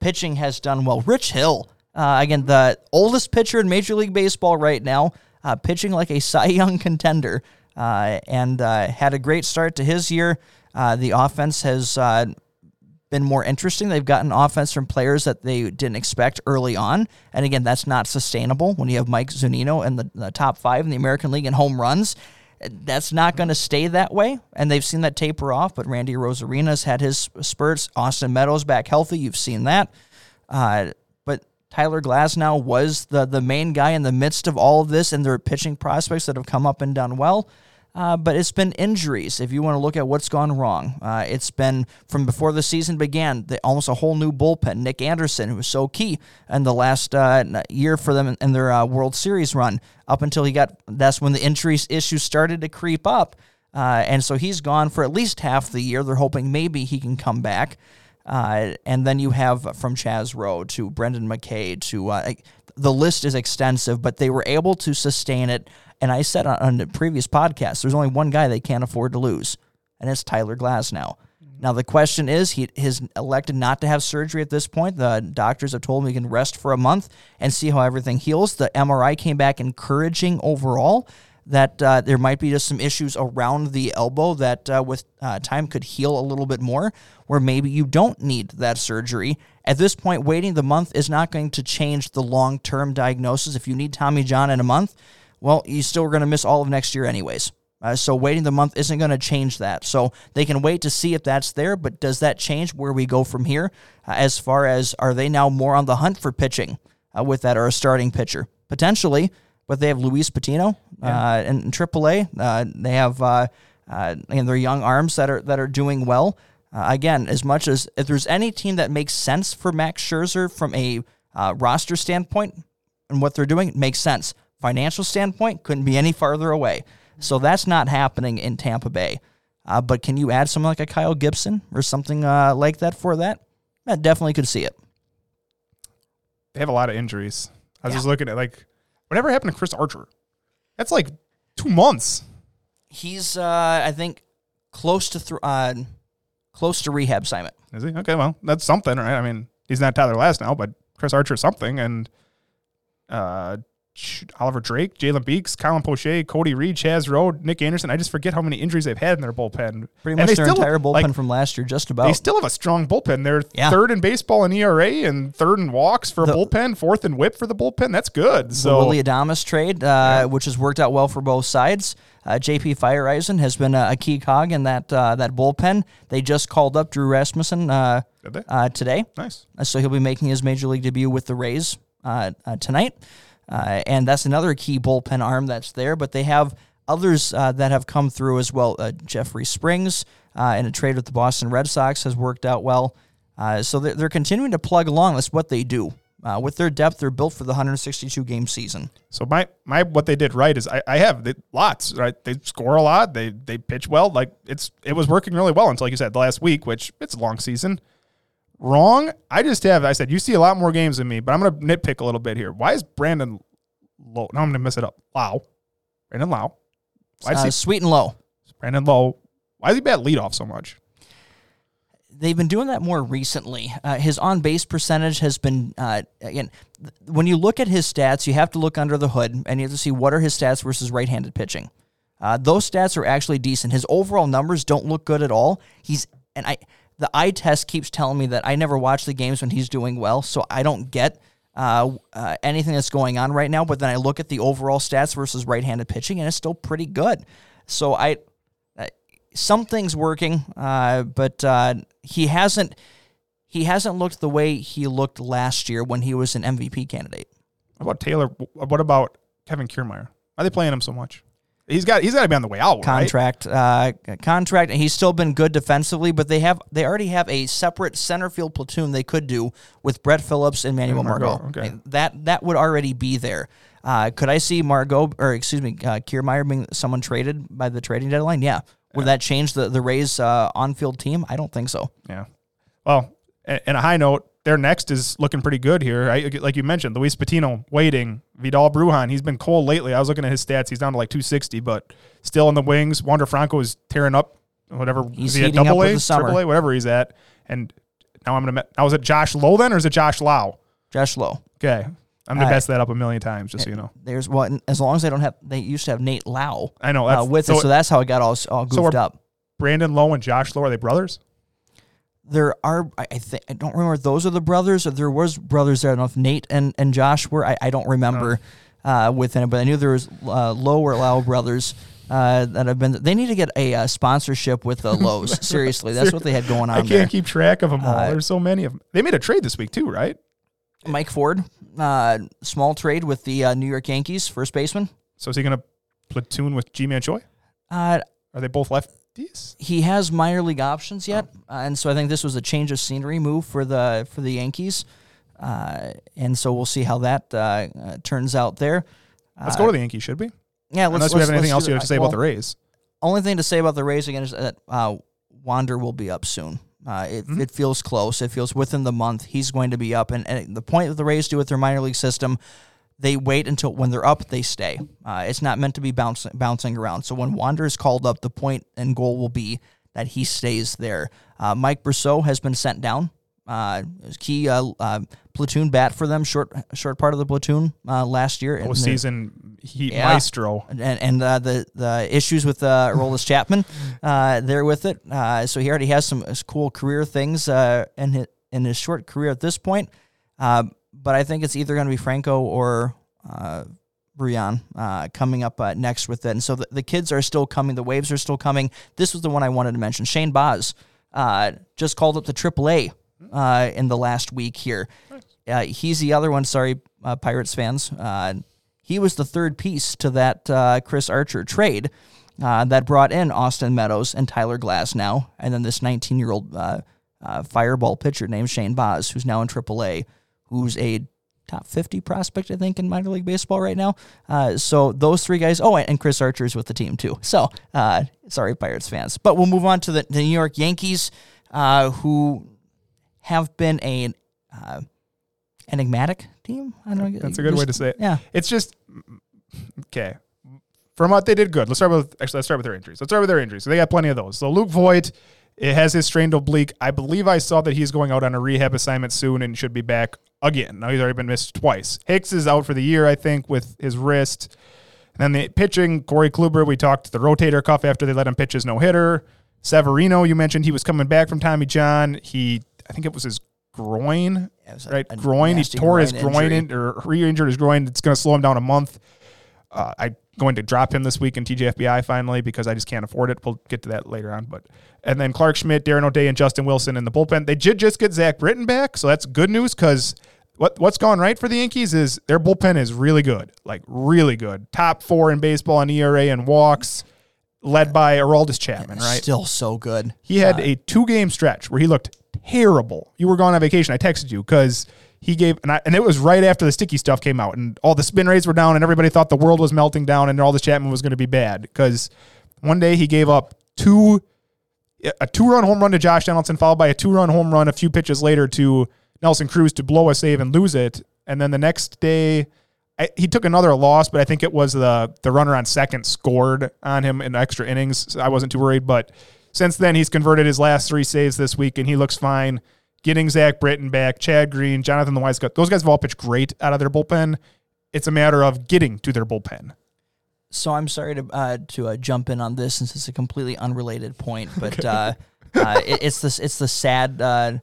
pitching has done well. Rich Hill, uh, again, the oldest pitcher in Major League Baseball right now, uh, pitching like a Cy Young contender, uh, and uh, had a great start to his year. the offense has been more interesting. They've gotten offense from players that they didn't expect early on. And again, that's not sustainable when you have Mike Zunino in the, the top five in the American League in home runs. That's not going to stay that way. And they've seen that taper off, but Randy Arozarena's had his spurts. Austin Meadows back healthy. You've seen that. Uh, Tyler Glasnow was the, the main guy in the midst of all of this, and there are pitching prospects that have come up and done well. Uh, but it's been injuries. If you want to look at what's gone wrong, uh, it's been from before the season began, the, almost a whole new bullpen. Nick Anderson, who was so key in the last uh, year for them in, in their uh, World Series run, up until he got that's when the injuries issues started to creep up. Uh, and so he's gone for at least half the year. They're hoping maybe he can come back. Uh, and then you have from Chaz Roe to Brendan McKay to the list is extensive, but they were able to sustain it and I said on, on the previous podcast, there's only one guy they can't afford to lose, and it's Tyler Glasnow. Now the question is, he has elected not to have surgery at this point. The doctors have told him he can rest for a month and see how everything heals. The MRI came back encouraging overall that uh, there might be just some issues around the elbow that uh, with uh, time could heal a little bit more, where maybe you don't need that surgery. At this point, waiting the month is not going to change the long term diagnosis. If you need Tommy John in a month, well, you still are going to miss all of next year anyways. Uh, so waiting the month isn't going to change that. So they can wait to see if that's there, but does that change where we go from here? Uh, as far as are they now more on the hunt for pitching uh, with that or a starting pitcher potentially? But they have Luis Patino yeah. Uh, in, in AAA. Uh, they have uh, and their young arms that are that are doing well. again, as much as if there's any team that makes sense for Max Scherzer from a roster standpoint and what they're doing, it makes sense financial standpoint, couldn't be any farther away. So that's not happening in Tampa Bay. Uh, but can you add someone like a Kyle Gibson or something uh, like that for that? I definitely could see it. They have a lot of injuries. I was yeah. just looking at like whatever happened to Chris Archer. That's like two months. He's uh, I think close to th- uh, close to rehab Simon. Is he okay? Well, that's something, right? I mean, he's not Tyler Glasnow, but Chris Archer something, and uh, Oliver Drake, Jalen Beeks, Colin Poche, Cody Reed, Chaz Roe, Nick Anderson. I just forget how many injuries they've had in their bullpen. Pretty much their still, entire bullpen like, from last year, just about. They still have a strong bullpen. They're yeah. third in baseball in ERA and third in walks for the, a bullpen, fourth in WHIP for the bullpen. That's good. So the Willy Adames trade, uh, yeah. which has worked out well for both sides. Uh, JP Feyereisen has been a, a, key cog in that uh, that bullpen. They just called up Drew Rasmussen uh, uh, today. Nice. so he'll be making his major league debut with the Rays uh, tonight. Uh, and that's another key bullpen arm that's there. But they have others uh, that have come through as well. Uh, Jeffrey Springs uh, in a trade with the Boston Red Sox has worked out well. Uh, so they're, they're, continuing to plug along. That's what they do. Uh, with their depth, they're built for the 162 game season. So my my what they did right is I, I have lots right. They score a lot. They they pitch well. Like it's it was working really well until like you said the last week, which it's a long season wrong. I just have, I said, you see a lot more games than me, but I'm going to nitpick a little bit here. Why is Brandon Low? Now I'm going to mess it up. Lowe. Brandon Lowe. Why is uh, he sweet and low? Brandon Low. Why is he bat leadoff so much? They've been doing that more recently. Uh, his on base percentage has been, uh, again, when you look at his stats, you have to look under the hood and you have to see what are his stats versus right handed pitching. Uh, those stats are actually decent. His overall numbers don't look good at all. He's and I the eye test keeps telling me that I never watch the games when he's doing well, so I don't get uh, uh, anything that's going on right now. But then I look at the overall stats versus right-handed pitching, and it's still pretty good. So I uh, something's working, uh, but uh, he hasn't he hasn't looked the way he looked last year when he was an MVP candidate. What about Taylor? What about Kevin Kiermaier? Why are they playing him so much? He's got he's got to be on the way out. right? contract uh, contract and he's still been good defensively but they have they already have a separate center field platoon they could do with Brett Phillips and Manuel Margot, Margot okay. that that would already be there uh, could I see Margot or excuse me uh, Kiermaier being someone traded by the trading deadline yeah would that change the the Rays uh, on field team I don't think so Yeah. Well, and a high note, their next is looking pretty good here. I, like you mentioned, Luis Patino waiting. Vidal Brujan, he's been cold lately. I was looking at his stats. He's down to like 260, but still in the wings. Wander Franco is tearing up whatever. He's is he at double A, triple A, whatever he's at. And now I'm going to, now is it Josh Lowe then or is it Josh Lau? Josh Lowe Okay. I'm going to mess that up a million times, just so you know. there's what as long as they don't have they used to have Nate Lau I know. uh, with so it so that's how it got all, all So goofed we're- up Brandon Lowe and Josh Lowe, are they brothers? There are I think I don't remember if those are the brothers or there was brothers there. I don't know if Nate and, and Josh were. I, I don't remember uh, within it, but I knew there was uh, Lowe or Lau brothers uh, that have been. They need to get a uh, sponsorship with the Lows. Seriously, that's what they had going on I can't there. keep track of them all. Uh, There's so many of them. They made a trade this week too, right? Mike Ford, uh, small trade with the uh, New York Yankees, first baseman. So is he going to platoon with Ji-Man Choi? Uh, Are they both lefties? he has minor league options yet, uh, and so I think this was a change of scenery move for the for the Yankees, uh, and so we'll see how that uh, uh, turns out there. Let's go to the Yankees, should we? Yeah, let's, Unless we have anything else you have to say Well, about the Rays. Only thing to say about the Rays again is that uh, Wander will be up soon. Uh, it, Mm-hmm. it feels close. It feels within the month he's going to be up. And, and the point that the Rays do with their minor league system, they wait until when they're up, they stay. Uh, it's not meant to be bouncing bouncing around. So when Wander is called up, the point and goal will be that he stays there. Uh, Mike Brosseau has been sent down. Uh, key uh, uh, platoon bat for them, short short part of the platoon uh, last year. And they're- Heat Yeah. maestro. and and uh, the the issues with uh, Aroldis Chapman uh, there with it. Uh, so he already has some cool career things uh, in his, in his short career at this point. But I think it's either going to be Franco or uh, Brian uh, coming up uh, next with it. And so the, the kids are still coming. The waves are still coming. This was the one I wanted to mention. Shane Baz uh, just called up the AAA uh, in the last week here. Uh, he's the other one. Sorry, uh, Pirates fans. Uh, he was the third piece to that uh, Chris Archer trade uh, that brought in Austin Meadows and Tyler Glasnow, and then this 19 year old uh, uh, fireball pitcher named Shane Baz, who's now in AAA, who's a top 50 prospect, I think, in minor league baseball right now. Uh, so those three guys. Oh, and Chris Archer's with the team too. So uh, sorry, Pirates fans. But we'll move on to the, the New York Yankees, uh, who have been a uh, enigmatic team. I don't know. That's a good way to say it. Yeah. It's just okay. From what they did good. Let's start with actually let's start with their injuries. Let's start with their injuries. So they got plenty of those. So Luke Voit it has his strained oblique. I believe I saw that he's going out on a rehab assignment soon and should be back again. Now he's already been missed twice. Hicks is out for the year, I think, with his wrist. And then the pitching, Corey Kluber, we talked the rotator cuff after they let him pitch his no hitter. Severino, you mentioned he was coming back from Tommy John. He, I think it was his groin, it was right? groin. He tore his groin groin in, or re-injured his groin. It's going to slow him down a month. Uh, I'm going to drop him this week in TGFBI finally because I just can't afford it. We'll get to that later on. But and then Clarke Schmidt, Darren O'Day, and Justin Wilson in the bullpen. They did just get Zach Britton back, so that's good news because what what's gone right for the Yankees is their bullpen is really good, like really good. Top four in baseball in ERA and walks, led by Aroldis Chapman. Right, Still so good. he had a two game stretch where he looked terrible. You were gone on vacation. I texted you because he gave, and, I, and it was right after the sticky stuff came out, and all the spin rates were down, and everybody thought the world was melting down, and all this Chapman was going to be bad. Because one day he gave up two, a two run home run to Josh Donaldson, followed by a two run home run a few pitches later to Nelson Cruz to blow a save and lose it. And then the next day, I, he took another loss, but I think it was the the runner on second scored on him in extra innings. So I wasn't too worried, but since then he's converted his last three saves this week, and he looks fine. Getting Zach Britton back, Chad Green, Jonathan Loaisiga, those guys have all pitched great out of their bullpen. It's a matter of getting to their bullpen. So I'm sorry to uh, to uh, jump in on this since it's a completely unrelated point, but uh, uh, it, it's this it's the sad uh,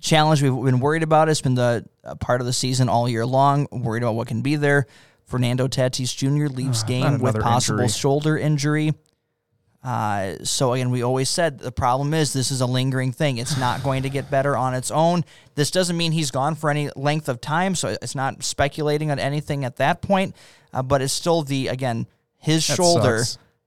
challenge we've been worried about. It's been the uh, part of the season all year long. Worried about what can be there. Fernando Tatis Jr. leaves not game with possible injury. shoulder injury. Uh, so again, we always said the problem is this is a lingering thing. It's not going to get better on its own. This doesn't mean he's gone for any length of time, so it's not speculating on anything at that point. Uh, but it's still the again his That shoulder.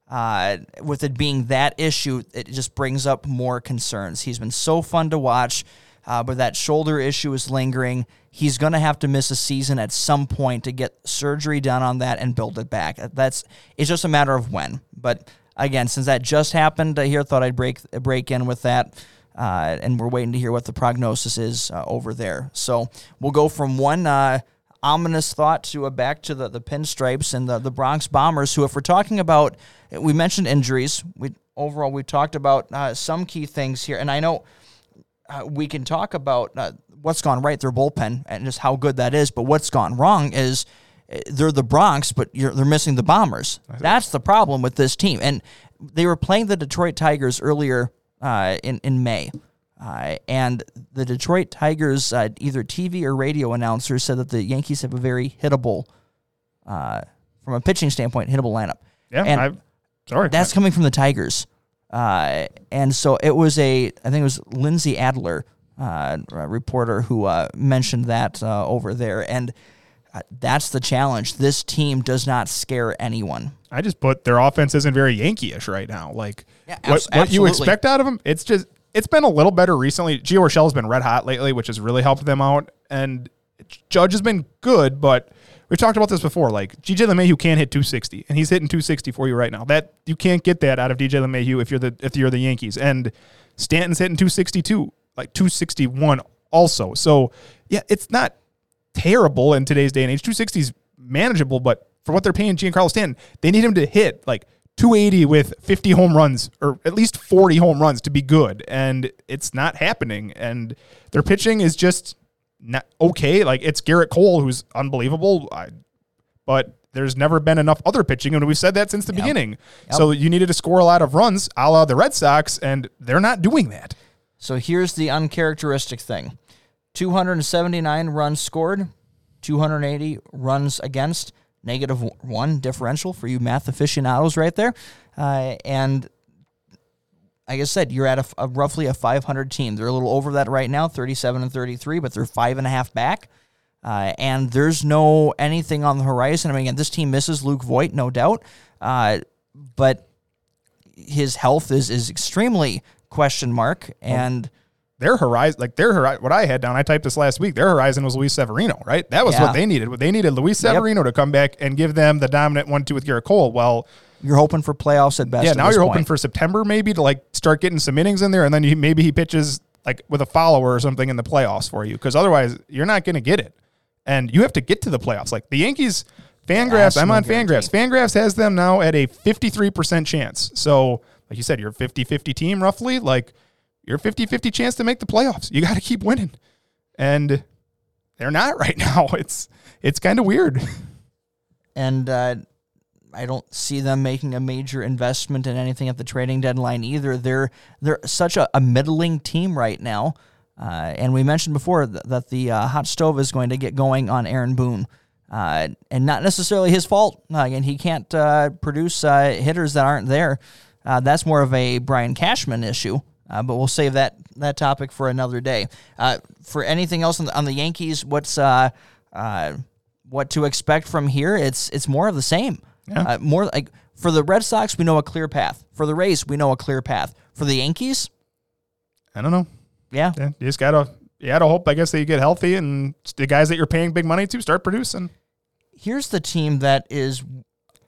Uh, with it being that issue, it just brings up more concerns. He's been so fun to watch, uh, but that shoulder issue is lingering. He's going to have to miss a season at some point to get surgery done on that and build it back. That's it's just a matter of when. But again, since that just happened uh, here, thought I'd break break in with that. Uh, and we're waiting to hear what the prognosis is uh, over there. So we'll go from one uh, ominous thought to a back to the, the pinstripes and the, the Bronx Bombers, who, if we're talking about, we mentioned injuries. We overall we talked about uh, some key things here, and I know uh, we can talk about uh, what's gone right, their bullpen, and just how good that is. But what's gone wrong is they're the Bronx, but you're, they're missing the Bombers. That's the problem with this team. And they were playing the Detroit Tigers earlier uh, in in May. Uh, and the Detroit Tigers, uh, either TV or radio announcer, said that the Yankees have a very hittable, uh, from a pitching standpoint, hittable lineup. Yeah, And I, sorry. that's coming from the Tigers. Uh, and so it was a, I think it was Lindsey Adler, uh, a reporter, who uh, mentioned that uh, over there. And Uh, that's the challenge. This team does not scare anyone. I just put their offense isn't very Yankee-ish right now. Like Yeah, what, abs- what you expect out of them, it's just it's been a little better recently. Gio Urshela's been red hot lately, which has really helped them out. And Judge has been good, but we've talked about this before. Like DJ LeMahieu can't hit 260, and he's hitting 260 for you right now. That you can't get that out of DJ LeMahieu if you're the if you're the Yankees. And Stanton's hitting 262, like 261 also. So yeah, it's not terrible in today's day and age. 260 is manageable, but for what they're paying Giancarlo Stanton, they need him to hit like 280 with 50 home runs or at least 40 home runs to be good. And it's not happening. And their pitching is just not okay. Like it's Gerrit Cole, who's unbelievable. I, but there's never been enough other pitching. And we've said that since the beginning. So you needed to score a lot of runs a la the Red Sox, and they're not doing that. So here's the uncharacteristic thing 279 runs scored, 280 runs against, negative one differential for you math aficionados right there. Uh, and like I said, you're at a, a roughly a 500 team. They're a little over that right now, 37 and 33, but they're five and a half back. Uh, and there's no anything on the horizon. I mean, again, this team misses Luke Voit, no doubt. Uh, but his health is is extremely question mark. And their horizon, like their horizon, what I had down, I typed this last week. Their horizon was Luis Severino, right? That was Yeah. what they needed. They needed Luis Severino to come back and give them the dominant one-two with Gerrit Cole. Well, you're hoping for playoffs at best. yeah, at now you're hoping for September maybe to like start getting some innings in there, and then he, maybe he pitches like with a follower or something in the playoffs for you, because otherwise you're not going to get it, and you have to get to the playoffs. Like the Yankees, Fangraphs, I'm on. Fangraphs. Fangraphs has them now at a 53% chance. So, like you said, you're a 50-50 team roughly. Like you're a 50-50 chance to make the playoffs. You got to keep winning, and they're not right now. It's it's kind of weird. and uh, I don't see them making a major investment in anything at the trading deadline either. They're they're such a, a middling team right now, uh, and we mentioned before th- that the uh, hot stove is going to get going on Aaron Boone, uh, and not necessarily his fault. Uh, again, he can't uh, produce uh, hitters that aren't there. That's more of a Brian Cashman issue. Uh, but we'll save that that topic for another day. Uh, for anything else on the, on the Yankees, what's uh, uh, what to expect from here? It's it's more of the same. Uh, more like for the Red Sox, we know a clear path. For the Rays, we know a clear path. For the Yankees, I don't know. yeah, Yeah, you just gotta you gotta hope I guess that you get healthy and the guys that you're paying big money to start producing. here's the team that is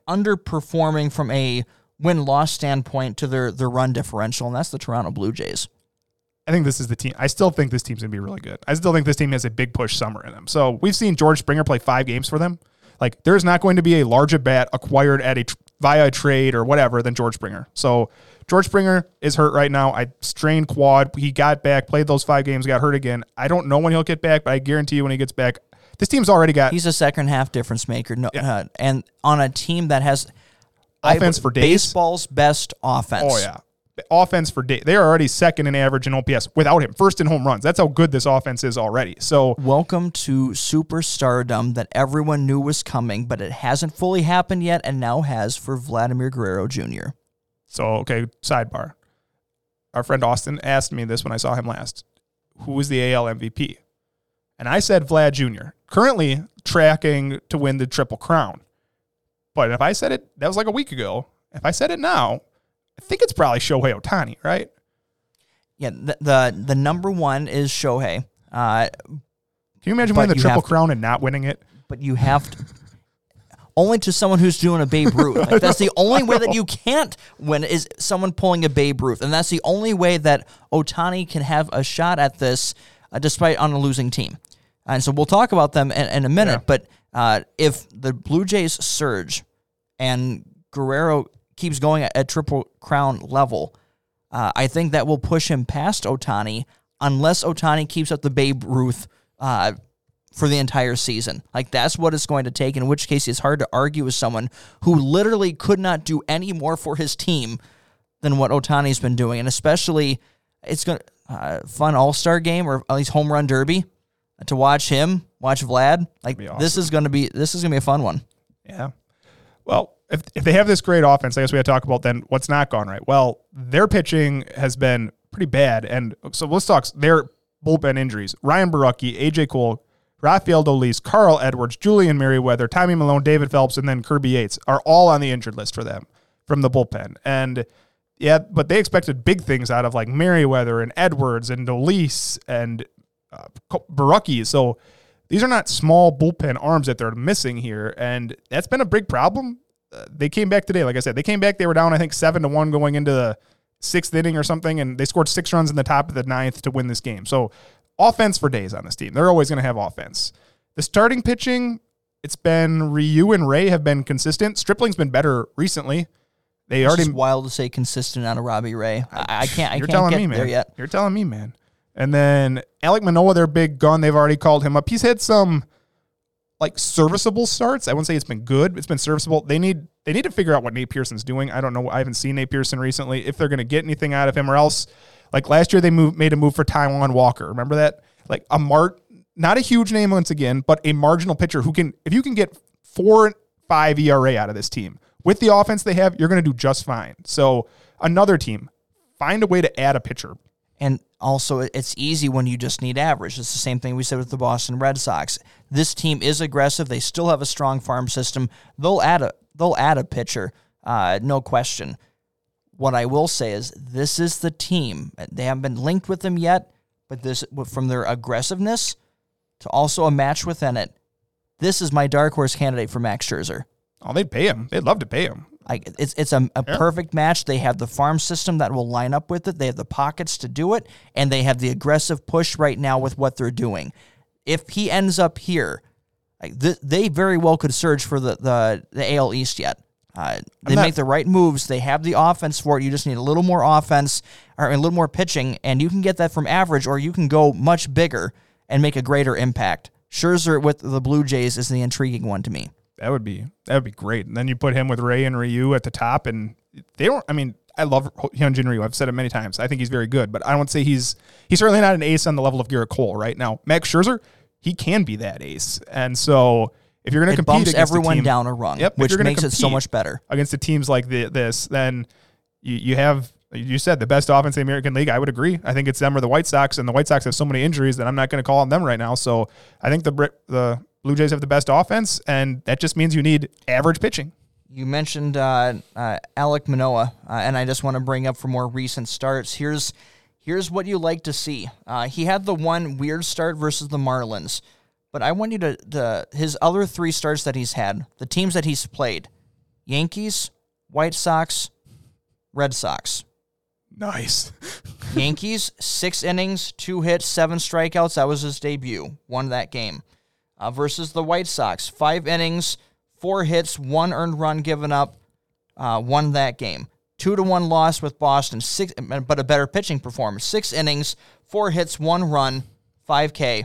underperforming from a win loss standpoint to their their run differential, and that's the Toronto Blue Jays. I think this is the team. I still think this team's gonna be really good. I still think this team has a big push summer in them. So we've seen George Springer play five games for them. Like there's not going to be a larger bat acquired at a via a trade or whatever than George Springer. So George Springer is hurt right now. I strained quad. He got back, played those five games, got hurt again. I don't know when he'll get back, but I guarantee you when he gets back, this team's already got He's a second half difference maker, no, uh, and on a team that has offense would- for days. Baseball's best offense. Oh yeah, offense for days. They are already second in average in OPS without him. First in home runs. That's how good this offense is already. So Welcome to superstardom that everyone knew was coming, but it hasn't fully happened yet, and now has for Vladimir Guerrero Jr. so okay. Sidebar. Our friend Austin asked me this when I saw him last. Who is the AL MVP? And I said Vlad Jr. Currently tracking to win the Triple Crown. But if I said it, that was like a week ago. If I said it now, I think it's probably Shohei Ohtani, right? Yeah, the the, the number one is Shohei. Uh, Can you imagine winning the Triple have to- Crown and not winning it? but you have to only to someone who's doing a Babe Ruth. Like, that's the only way that you can't win is someone pulling a Babe Ruth, and that's the only way that Ohtani can have a shot at this, uh, despite on a losing team. And so we'll talk about them in, in a minute. Yeah. But uh, if the Blue Jays surge and Guerrero keeps going at, triple crown level, uh, I think that will push him past Ohtani, unless Ohtani keeps up the Babe Ruth uh, for the entire season. Like that's what it's going to take. In which case, it's hard to argue with someone who literally could not do any more for his team than what Ohtani's been doing, and especially it's going to uh, fun All Star game or at least home run derby to watch him, watch Vlad. Like be this is going to be this is going to be a fun one. Yeah. Well, if if they have this great offense, I guess we had to talk about then what's not gone right. Well, their pitching has been pretty bad, and so let's talk their bullpen injuries. Ryan Borucki, AJ Cole, Rafael Dolis, Carl Edwards, Julian Merryweather, Tommy Milone, David Phelps, and then Kirby Yates are all on the injured list for them from the bullpen. And yeah, but they expected big things out of like Merryweather and Edwards and Dolis and uh, Borucki. So these are not small bullpen arms that they're missing here, and that's been a big problem. Uh, they came back today, like I said, they came back. They were down, I think, seven to one going into the sixth inning or something, and they scored six runs in the top of the ninth to win this game. So offense for days on this team. They're always going to have offense. The starting pitching, it's been Ryu and Ray have been consistent. Stripling's been better recently. They It's already just wild to say consistent on a Robbie Ray. I, I can't. I you're can't telling me, man. yet. You're telling me, man. And then Alek Manoah, their big gun, they've already called him up. He's had some like serviceable starts. I wouldn't say it's been good. It's been serviceable. They need they need to figure out what Nate Pearson's doing. I don't know. I haven't seen Nate Pearson recently. If they're going to get anything out of him, or else, like last year, they moved made a move for Taijuan Walker. Remember that? Like a mart, not a huge name once again, but a marginal pitcher who can, if you can get four five ERA out of this team with the offense they have, you're going to do just fine. So another team, find a way to add a pitcher. And also, it's easy when you just need average. It's the same thing we said with the Boston Red Sox. This team is aggressive. They still have a strong farm system. They'll add a they'll add a pitcher, uh, no question. What I will say is, this is the team. They haven't been linked with them yet, but this from their aggressiveness to also a match within it. This is my dark horse candidate for Max Scherzer. Oh, they'd pay him. They'd love to pay him. Like it's it's a, a perfect match. They have the farm system that will line up with it. They have the pockets to do it, and they have the aggressive push right now with what they're doing. If he ends up here, like th- they very well could surge for the the, the AL East yet. Uh, they not- make the right moves. They have the offense for it. You just need a little more offense or a little more pitching, and you can get that from average, or you can go much bigger and make a greater impact. Scherzer with the Blue Jays is the intriguing one to me. That would be that would be great. And then you put him with Ray and Ryu at the top, and they don't. I mean, I love Hyunjin Ryu. I've said it many times. I think he's very good, but I don't say he's he's certainly not an ace on the level of Gerrit Cole right now. Max Scherzer, he can be that ace, and so if you're going to compete bumps against everyone team, down a rung, Yep, which makes it so much better. against the teams like the, this, then you, you have you said the best offense in the American League. I would agree. I think it's them or the White Sox, and the White Sox have so many injuries that I'm not going to call on them right now. So I think the Brit- the Blue Jays have the best offense, and that just means you need average pitching. You mentioned uh, uh, Alek Manoah, uh, and I just want to bring up for more recent starts. Here's here's what you like to see. Uh, he had the one weird start versus the Marlins, but I want you to, to his other three starts that he's had, the teams that he's played: Yankees, White Sox, Red Sox. Nice. Yankees, six innings, two hits, seven strikeouts. That was his debut. Won that game. Uh, versus the White Sox, five innings, four hits, one earned run given up. Uh, won that game. Two to one loss with Boston. Six, but a better pitching performance. Six innings, four hits, one run, five K.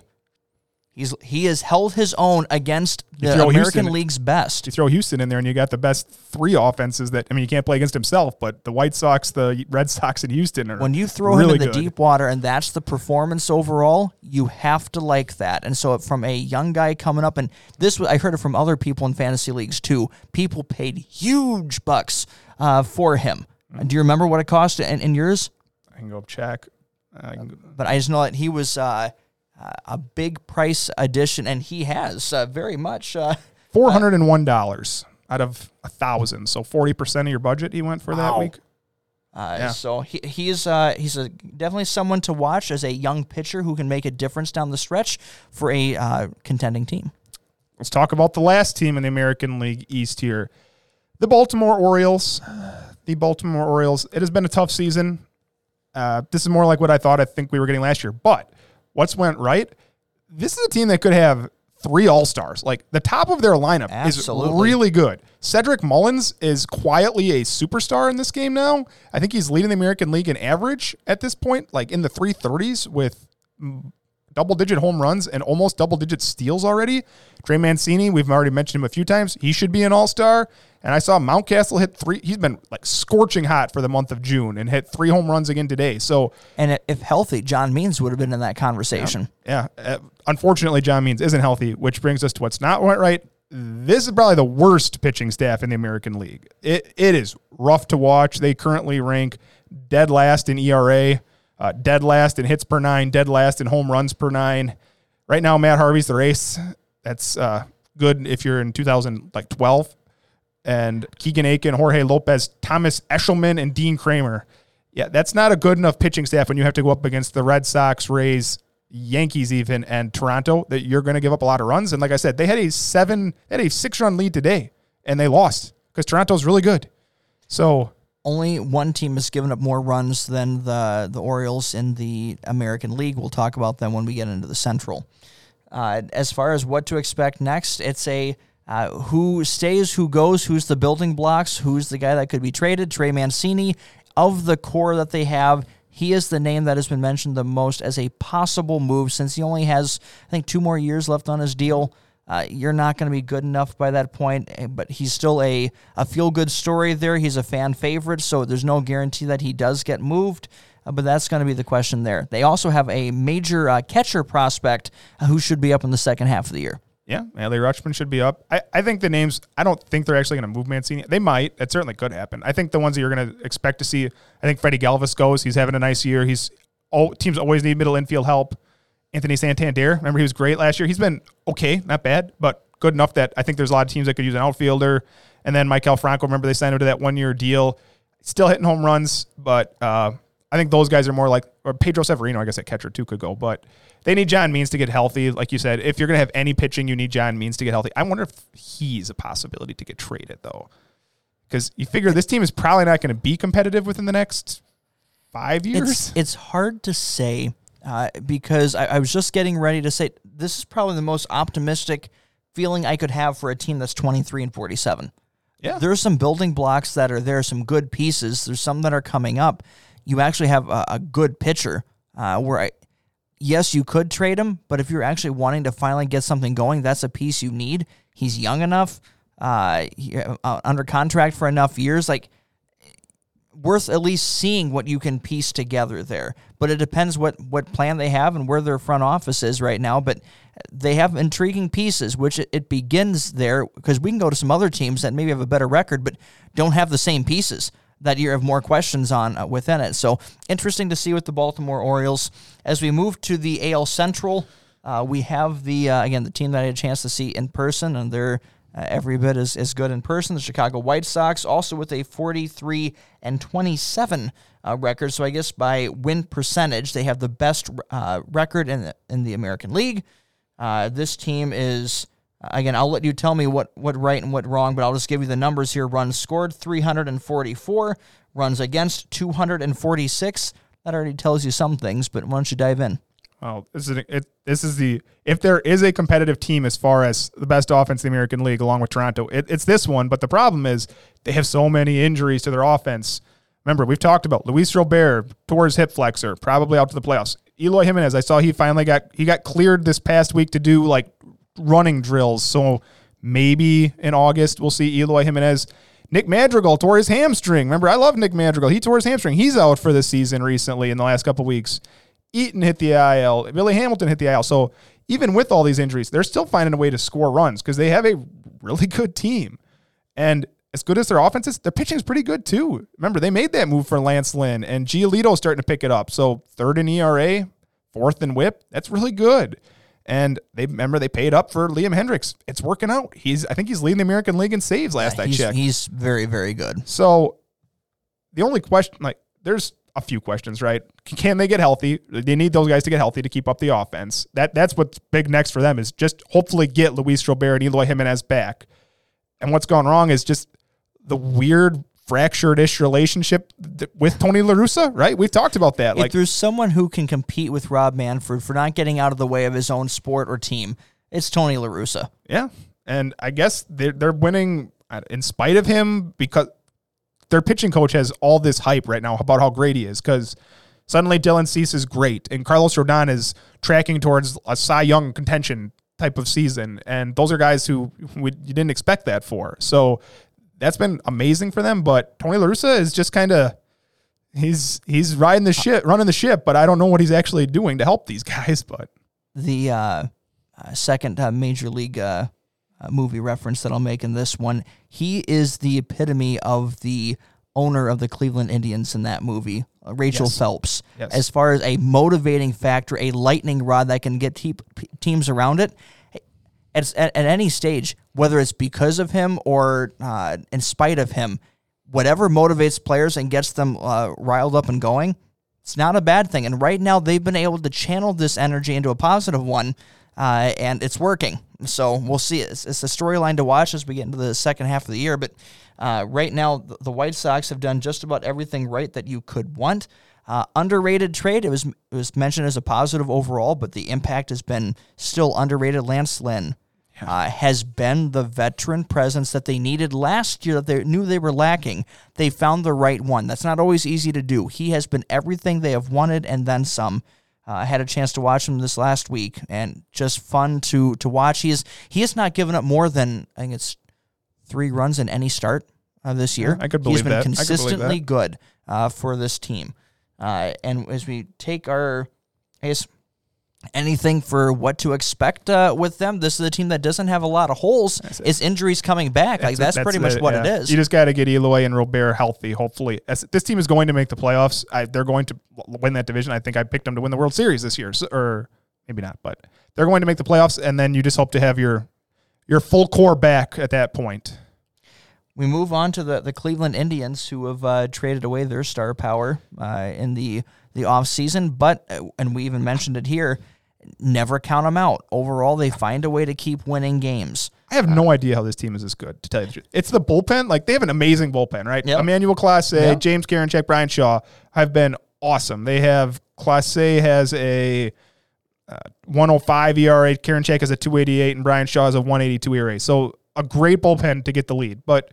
He's he has held his own against the American Houston- League's best. You throw Houston in there, and you got the best three offenses. That I mean, you can't play against himself, but the White Sox, the Red Sox, and Houston are When you throw really him in the good. deep water and that's the performance overall, you have to like that. And so from a young guy coming up, and this I heard it from other people in fantasy leagues too. People paid huge bucks uh, for him. Do you remember what it cost in, in yours? I can go check. I can go- But I just know that he was uh, uh, a big price addition, and he has uh, very much. Uh, Four hundred and one dollars out of a thousand, so forty percent of your budget he went for that week. Uh, Yeah. So he, he's uh, he's a, definitely someone to watch as a young pitcher who can make a difference down the stretch for a uh, contending team. Let's talk about the last team in the American League East here, the Baltimore Orioles. The Baltimore Orioles. It has been a tough season. Uh, this is more like what I thought I think we were getting last year. But what's went right? This is a team that could have three All Stars. Like the top of their lineup Absolutely. is really good. Cedric Mullins is quietly a superstar in this game now. I think he's leading the American League in average at this point, like in the 330s with double digit home runs and almost double digit steals already. Trey Mancini, we've already mentioned him a few times. He should be an all star. And I saw Mountcastle hit three. He's been like scorching hot for the month of June and hit three home runs again today. So, And if healthy, John Means would have been in that conversation. yeah, uh, unfortunately, John Means isn't healthy, which brings us to what's not went right. This is probably the worst pitching staff in the American League. It, it is rough to watch. They currently rank dead last in ERA, uh, dead last in hits per nine, dead last in home runs per nine. Right now, Matt Harvey's the ace. That's uh, good if you're in 2012. And Keegan Akin, Jorge Lopez, Thomas Eshelman, and Dean Kremer. Yeah, that's not a good enough pitching staff when you have to go up against the Red Sox, Rays, Yankees, even, and Toronto. That you're going to give up a lot of runs. And like I said, they had a seven, they had a six run lead today, and they lost because Toronto's really good. So Only one team has given up more runs than the the Orioles in the American League. We'll talk about them when we get into the Central. Uh, as far as what to expect next, it's a uh, who stays, who goes, who's the building blocks, who's the guy that could be traded. Trey Mancini, of the core that they have, he is the name that has been mentioned the most as a possible move since he only has, I think, two more years left on his deal. Uh, you're not going to be good enough by that point, eh, but he's still a, a feel good story there. He's a fan favorite, so there's no guarantee that he does get moved. Uh, but that's going to be the question there. They also have a major uh, catcher prospect uh, who should be up in the second half of the year. Yeah, Adley Rutschman should be up. I, I think the names, I don't think they're actually going to move Mancini. They might. It certainly could happen. I think the ones that you're going to expect to see, I think Freddie Galvis goes. He's having a nice year. He's oh, teams always need middle infield help. Anthony Santander, remember he was great last year. He's been okay, not bad, but good enough that I think there's a lot of teams that could use an outfielder. And then Maikel Franco, remember they signed him to that one year deal. Still hitting home runs, but uh, I think those guys are more like, or Pedro Severino, I guess that catcher too could go, but they need John Means to get healthy. Like you said, if you're going to have any pitching, you need John Means to get healthy. I wonder if he's a possibility to get traded though. Because you figure this team is probably not going to be competitive within the next five years. It's it's hard to say uh, because I, I was just getting ready to say this is probably the most optimistic feeling I could have for a team that's 23 and 47. Yeah. There's some building blocks that are there, some good pieces. There's some that are coming up. You actually have a, a good pitcher uh, where I, yes, you could trade him, but if you're actually wanting to finally get something going, that's a piece you need. He's young enough, uh, he, uh, under contract for enough years. Like worth at least seeing what you can piece together there. But it depends what what plan they have and where their front office is right now. But they have intriguing pieces, which it, it begins there because we can go to some other teams that maybe have a better record but don't have the same pieces that you have more questions on uh, within it. So interesting to see with the Baltimore Orioles as we move to the AL Central. Uh, we have the uh, again the team that I had a chance to see in person, and they're uh, every bit as, as good in person. The Chicago White Sox also with a 43 and 27 uh, record. So I guess by win percentage, they have the best uh, record in the, in the American League. Uh, this team is again. I'll let you tell me what what right and what wrong, but I'll just give you the numbers here. Runs scored 344, runs against 246. That already tells you some things, but why don't you dive in? Well, this is it, this is the if there is a competitive team as far as the best offense in the American League, along with Toronto, it, it's this one. But the problem is they have so many injuries to their offense. Remember, we've talked about Luis Robert tore his hip flexor, probably out to the playoffs. Eloy Jimenez, I saw he finally got he got cleared this past week to do like running drills. So maybe in August we'll see Eloy Jimenez. Nick Madrigal tore his hamstring. Remember, I love Nick Madrigal. He tore his hamstring. He's out for the season recently in the last couple weeks. Eaton hit the IL. Billy Hamilton hit the IL. So even with all these injuries, they're still finding a way to score runs because they have a really good team. And as good as their offense is, their pitching is pretty good too. Remember, they made that move for Lance Lynn, and Giolito's starting to pick it up. So third in ERA, fourth in WHIP. That's really good. And they remember they paid up for Liam Hendriks. It's working out. He's I think he's leading the American League in saves last I he's, checked. He's very very good. So the only question, like, there's a few questions, right? Can they get healthy? They need those guys to get healthy to keep up the offense. That that's what's big next for them is just hopefully get Luis Robert and Eloy Jimenez back. And what's gone wrong is just the weird fractured-ish relationship with Tony La Russa, right? We've talked about that. If Like there's someone who can compete with Rob Manfred for not getting out of the way of his own sport or team, it's Tony La Russa. Yeah, and I guess they're they're winning uh, in spite of him because their pitching coach has all this hype right now about how great he is. Because suddenly Dylan Cease is great, and Carlos Rodon is tracking towards a Cy Young contention type of season, and those are guys who we, you didn't expect that for. So that's been amazing for them. But Tony La Russa is just kind of. He's he's riding the ship, running the ship, but I don't know what he's actually doing to help these guys. But The uh, uh, second uh, major league uh, uh, movie reference that I'll make in this one, he is the epitome of the owner of the Cleveland Indians in that movie, uh, Rachel Yes. Phelps. Yes. As far as a motivating factor, a lightning rod that can get te- teams around it. At, at, at any stage, whether it's because of him or uh, in spite of him, whatever motivates players and gets them uh, riled up and going, it's not a bad thing. And right now, they've been able to channel this energy into a positive one, uh, and it's working. So we'll see. It's, it's a storyline to watch as we get into the second half of the year. But uh, right now, the, White Sox have done just about everything right that you could want. Uh, underrated trade. It was it was mentioned as a positive overall, but the impact has been still underrated. Lance Lynn uh, has been the veteran presence that they needed last year that they knew they were lacking. They found the right one. That's not always easy to do. He has been everything they have wanted and then some. Uh, I had a chance to watch him this last week, and just fun to to watch. He is he has not given up more than I think it's three runs in any start uh, this year. I could He's believe been that. I could believe consistently good uh, for this team. Uh, and as we take our, I guess, anything for what to expect uh, with them, this is a team that doesn't have a lot of holes. Is injuries coming back? Like that's, pretty much it, what yeah. it is. You just got to get Eloy and Robert healthy. Hopefully, As- this team is going to make the playoffs. I, they're going to win that division. I think I picked them to win the World Series this year, so, or maybe not, but they're going to make the playoffs. And then you just hope to have your your full core back at that point. We move on to the, the Cleveland Indians, who have uh, traded away their star power uh, in the the offseason, but uh, and we even mentioned it here. Never count them out. Overall, they find a way to keep winning games. I have no idea how this team is this good. To tell you the truth, it's the bullpen. Like they have an amazing bullpen, right? Yep. Emmanuel Clase, Yep. James Karinchak, Bryan Shaw have been awesome. They have Clase has a uh, 105 ERA, Karinchak has a 288, and Bryan Shaw has a 182 ERA. So a great bullpen to get the lead. But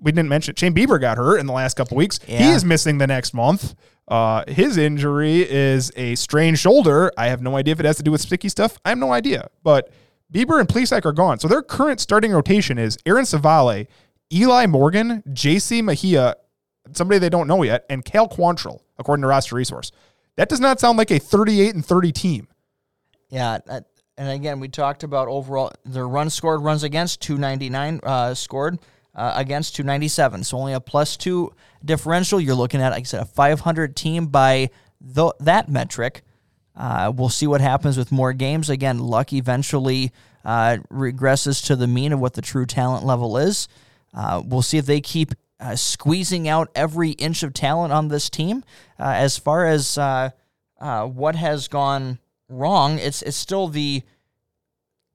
we didn't mention it. Shane Bieber got hurt in the last couple weeks. He is missing the next month. Uh, his injury is a strained shoulder. I have no idea if it has to do with sticky stuff. I have no idea. But Bieber and Plesac are gone. So their current starting rotation is Aaron Civale, Eli Morgan, JC Mejia, somebody they don't know yet, and Cal Quantrill, according to roster resource. That does not sound like a 38 and 30 team. Yeah, uh, and again, we talked about overall their runs scored, runs against 299 uh, scored uh, against 297. So only a plus two differential. You're looking at, like I said, a 500 team by th- that metric. Uh, we'll see what happens with more games. Again, luck eventually uh, regresses to the mean of what the true talent level is. Uh, we'll see if they keep uh, squeezing out every inch of talent on this team. Uh, as far as what has gone wrong, it's it's still the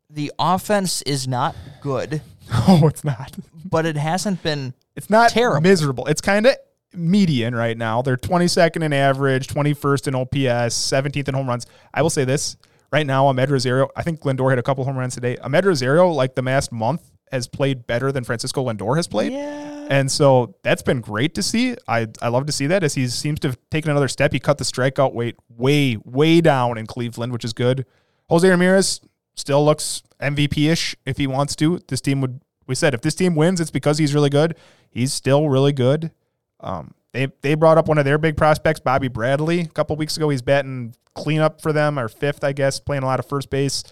the offense is not good, Oh, it's not. But it hasn't been It's not Terrible. miserable. It's kind of median right now. They're 22nd in average, 21st in OPS, 17th in home runs. I will say this right now, Amed Rosario, I think Lindor hit a couple home runs today. Amed Rosario, like the last month, has played better than Francisco Lindor has played. Yeah. And so that's been great to see. I, I love to see that as he seems to have taken another step. He cut the strikeout weight way, way down in Cleveland, which is good. Jose Ramirez still looks MVP ish if he wants to. This team would, we said, if this team wins, it's because he's really good. He's still really good. Um, they, they brought up one of their big prospects, Bobby Bradley, a couple weeks ago. He's batting cleanup for them, or fifth, I guess, playing a lot of first base.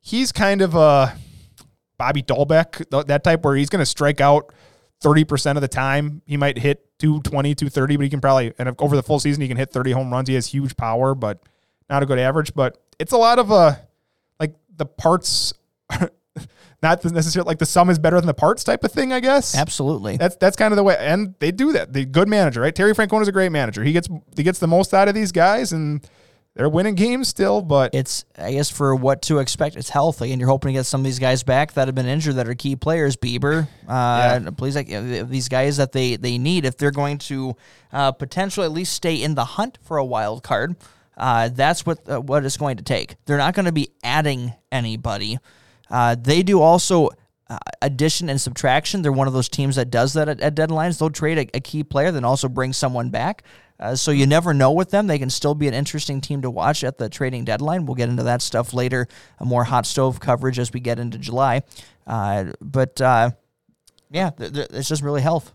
He's kind of a Bobby Dalbec, th- that type where he's going to strike out 30% of the time. He might hit 220, 230, but he can probably, and over the full season, he can hit 30 home runs. He has huge power, but not a good average. But it's a lot of, uh, like the parts, not necessarily like the sum is better than the parts type of thing, I guess. Absolutely. That's that's kind of the way, and they do that. The good manager, right? Terry Francona is a great manager. He gets he gets the most out of these guys, and they're winning games still. But it's I guess for what to expect, it's healthy, and you're hoping to get some of these guys back that have been injured that are key players. Bieber, uh, Yeah. please, like these guys that they they need if they're going to uh, potentially at least stay in the hunt for a wild card. Uh, that's what uh, what it's going to take. They're not going to be adding anybody. Uh, they do also uh, addition and subtraction. They're one of those teams that does that at, at deadlines. They'll trade a, a key player, then also bring someone back. Uh, so you never know with them. They can still be an interesting team to watch at the trading deadline. We'll get into that stuff later. More hot stove coverage as we get into July. Uh, but uh, yeah, th- th- it's just really health.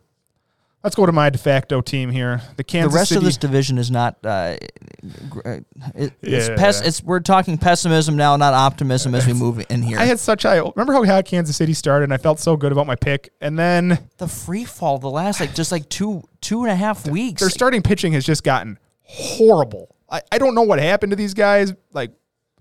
Let's go to my de facto team here. The Kansas. The rest City. of this division is not. Uh, uh, it, it's, Yeah. pes- it's we're talking pessimism now, not optimism as we move in here. I had such high. Remember how hot Kansas City started, and I felt so good about my pick, and then the free fall the last like just like two two and a half weeks. their starting pitching has just gotten horrible. I, I don't know what happened to these guys. Like,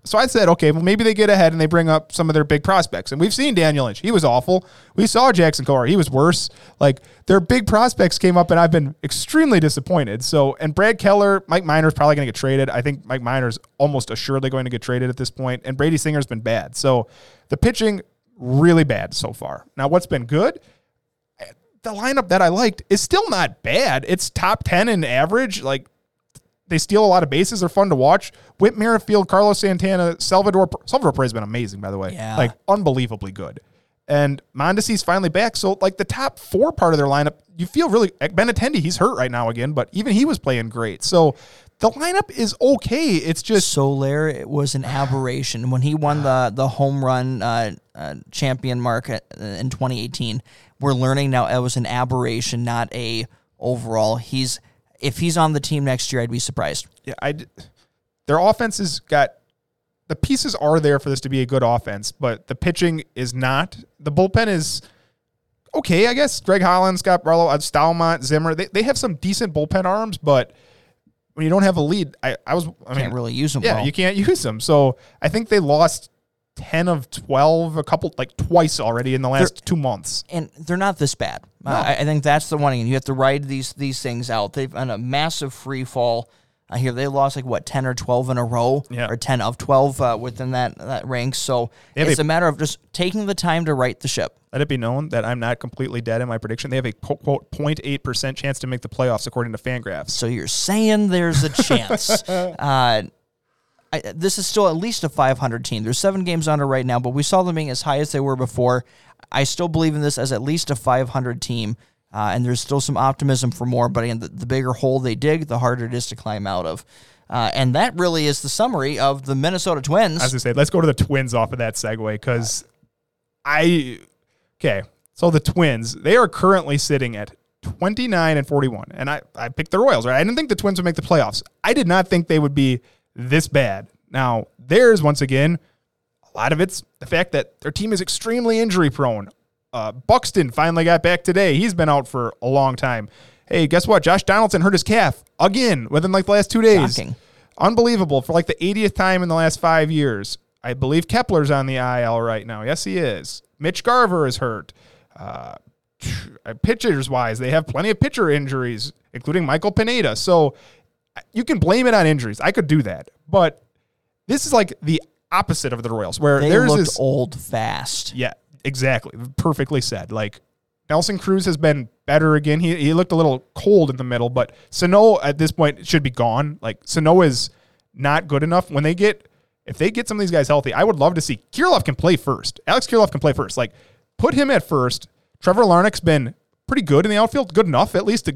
so I said, okay, well maybe they get ahead and they bring up some of their big prospects. And we've seen Daniel Lynch; he was awful. We saw Jackson Kowar; he was worse. Like their big prospects came up, and I've been extremely disappointed. So, and Brad Keller, Mike Minor's probably going to get traded. I think Mike Minor's almost assuredly going to get traded at this point. And Brady Singer's been bad. So, the pitching really bad so far. Now, what's been good? Eh, the lineup that I liked is still not bad. It's top 10 in average. Like they steal a lot of bases. They're fun to watch. Whit Merrifield, Carlos Santana, Salvador Salvador Perez has been amazing, by the way. Yeah. Like unbelievably good. And Mondesi's finally back. So like the top four part of their lineup, you feel really Benintendi, he's hurt right now again, but even he was playing great. So the lineup is okay. It's just Soler it was an aberration when he won the the home run uh, uh, champion mark in 2018. We're learning now it was an aberration, not a overall. He's if he's on the team next year, I'd be surprised. yeah, I. their offense has got the pieces are there for this to be a good offense, but the pitching is not. The bullpen is okay, I guess. Greg Holland, Scott Barlow, uh, Staumont, Zimmer, they, they have some decent bullpen arms, but when you don't have a lead, I, I was I Can't mean really use them. yeah, well. you can't use them. So I think they lost ten of twelve, a couple like twice already in the last two months. and they're not this bad. Uh, I, I think that's the one. And you have to ride these these things out. They've on a massive free fall. I hear they lost like what ten or twelve in a row, Yeah. or ten of twelve uh, within that that rank. So They it's a- a matter of just taking the time to right the ship. Let it be known that I'm not completely dead in my prediction. They have a quote, quote 0.8 percent chance to make the playoffs according to Fangraphs. So you're saying there's a chance. uh, I, this is still at least a 500 team. There's seven games under right now, but we saw them being as high as they were before. I still believe in this as at least a 500 team, uh, and there's still some optimism for more. But again, the, the bigger hole they dig, the harder it is to climb out of. Uh, and that really is the summary of the Minnesota Twins. As I say, let's go to the Twins off of that segue because I okay. So the Twins, they are currently sitting at 29 and 41, and I I picked the Royals. Right, I didn't think the Twins would make the playoffs. I did not think they would be this bad. Now there's once again a lot of it's the fact that their team is extremely injury prone. Uh, Buxton finally got back today. He's been out for a long time. Hey, guess what? Josh Donaldson hurt his calf again within like the last two days. Shocking. Unbelievable for like the 80th time in the last five years. I believe Kepler's on the IL right now. Yes, he is. Mitch Garver is hurt. Uh, pitchers wise, they have plenty of pitcher injuries, including Michael Pineda. So you can blame it on injuries. I could do that. But this is like the opposite of the Royals, where they there's this. old fast. Yeah, exactly. Perfectly said. Like Nelson Cruz has been better again. He, he looked a little cold in the middle, but Sano at this point should be gone. Like Sano is not good enough. When they get if they get some of these guys healthy, I would love to see Kirilloff can play first. Alex Kirilloff can play first. Like put him at first. Trevor Larnach's been pretty good in the outfield, good enough at least to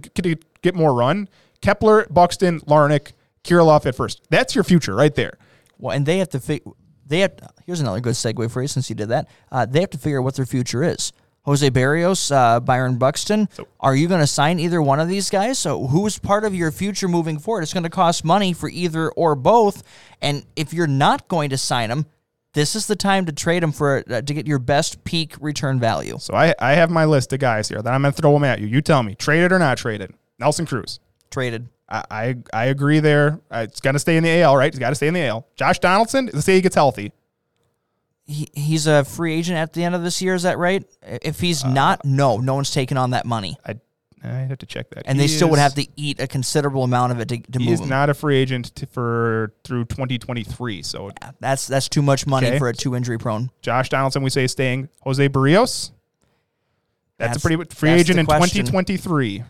get more run. Kepler, Buxton, Larnach, Kirilloff at first. That's your future right there. Well, and they have to figure. They have. Here's another good segue for you since you did that. Uh, they have to figure out what their future is. Jose Berrios, uh, Byron Buxton. are you going to sign either one of these guys? So who's part of your future moving forward? It's going to cost money for either or both. And if you're not going to sign them, this is the time to trade them for uh, to get your best peak return value. So I, I have my list of guys here that I'm going to throw them at you. You tell me, trade it or not trade it. Nelson Cruz. Traded. I, I, I agree there. Uh, it's got to stay in the AL, right? It's got to stay in the AL. Josh Donaldson, let's say he gets healthy he, he's a free agent at the end of this year. Is that right? If he's uh, not, no, no one's taking on that money. I I have to check that. And he they still is, would have to eat a considerable amount of it to, to he move. He's not a free agent to, for through 2023. So yeah, that's that's too much money okay. for a two injury prone. Josh Donaldson, we say staying. Jose Berrios. That's, that's a pretty free agent in 2023.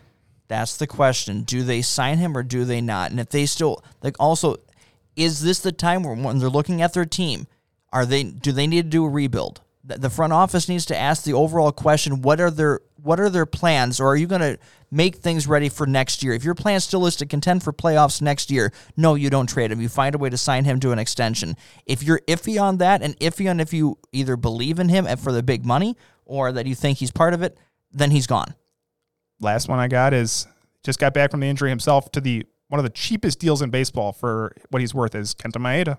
That's the question. Do they sign him or do they not? And if they still like, also, is this the time where when they're looking at their team? Are they do they need to do a rebuild? The front office needs to ask the overall question: What are their what are their plans, or are you going to make things ready for next year? If your plan still is to contend for playoffs next year, no, you don't trade him. You find a way to sign him to an extension. If you're iffy on that, and iffy on if you either believe in him and for the big money or that you think he's part of it, then he's gone. Last one I got is just got back from the injury himself to the one of the cheapest deals in baseball for what he's worth is Kenta Maeda.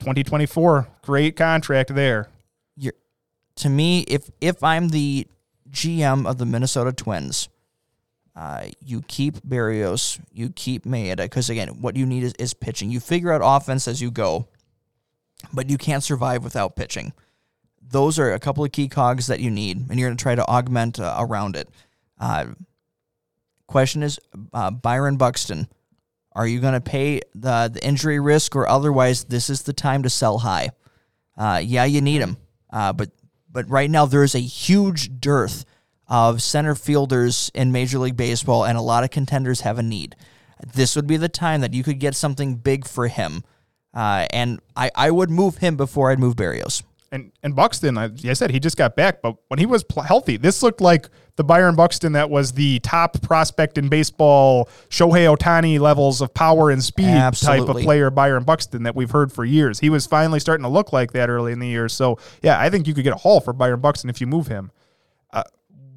2024, great contract there. You're, to me, if if I'm the GM of the Minnesota Twins, uh, you keep Berrios, you keep Maeda, because again, what you need is, is pitching. You figure out offense as you go, but you can't survive without pitching. Those are a couple of key cogs that you need, and you're going to try to augment uh, around it. Uh, question is uh, Byron Buxton. Are you going to pay the, the injury risk or otherwise this is the time to sell high? Uh, yeah, you need him. Uh, but, but right now there is a huge dearth of center fielders in Major League Baseball, and a lot of contenders have a need. This would be the time that you could get something big for him. Uh, and I, I would move him before I'd move Berrios. And and Buxton, I, I said he just got back, but when he was pl- healthy, this looked like the Byron Buxton that was the top prospect in baseball, Shohei Ohtani levels of power and speed Absolutely. type of player, Byron Buxton that we've heard for years. He was finally starting to look like that early in the year. So yeah, I think you could get a haul for Byron Buxton if you move him. Uh,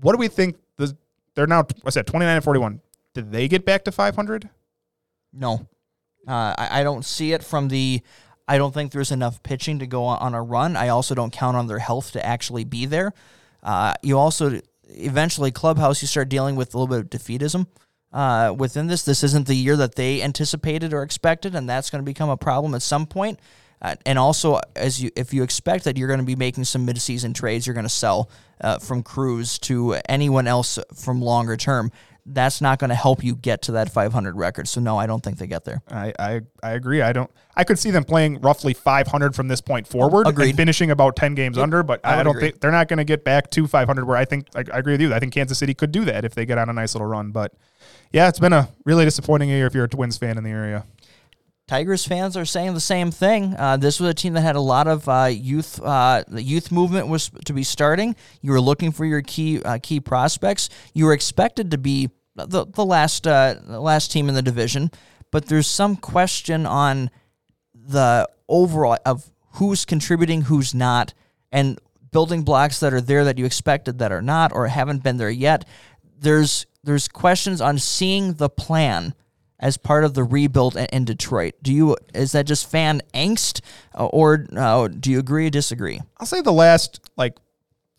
what do we think? The, they're now what's that? Twenty nine and forty one. Did they get back to five hundred? No, uh, I, I don't see it from the I don't think there's enough pitching to go on a run. I also don't count on their health to actually be there. Uh, you also eventually clubhouse you start dealing with a little bit of defeatism uh, within this. This isn't the year that they anticipated or expected, and that's going to become a problem at some point. Uh, and also, as you if you expect that you're going to be making some midseason trades, you're going to sell uh, from Cruz to anyone else from longer term that's not going to help you get to that 500 record. So no, I don't think they get there. I, I, I agree. I don't. I could see them playing roughly 500 from this point forward, Agreed. and finishing about 10 games under. But I, I don't agree. think they're not going to get back to 500. Where I think I, I agree with you. I think Kansas City could do that if they get on a nice little run. But yeah, it's been a really disappointing year if you're a Twins fan in the area. Tigers fans are saying the same thing. Uh, this was a team that had a lot of uh, youth. Uh, the youth movement was to be starting. You were looking for your key uh, key prospects. You were expected to be the the last uh, the last team in the division, but there's some question on the overall of who's contributing, who's not, and building blocks that are there that you expected that are not or haven't been there yet. There's there's questions on seeing the plan as part of the rebuild in Detroit. Do you is that just fan angst, uh, or uh, do you agree or disagree? I'll say the last like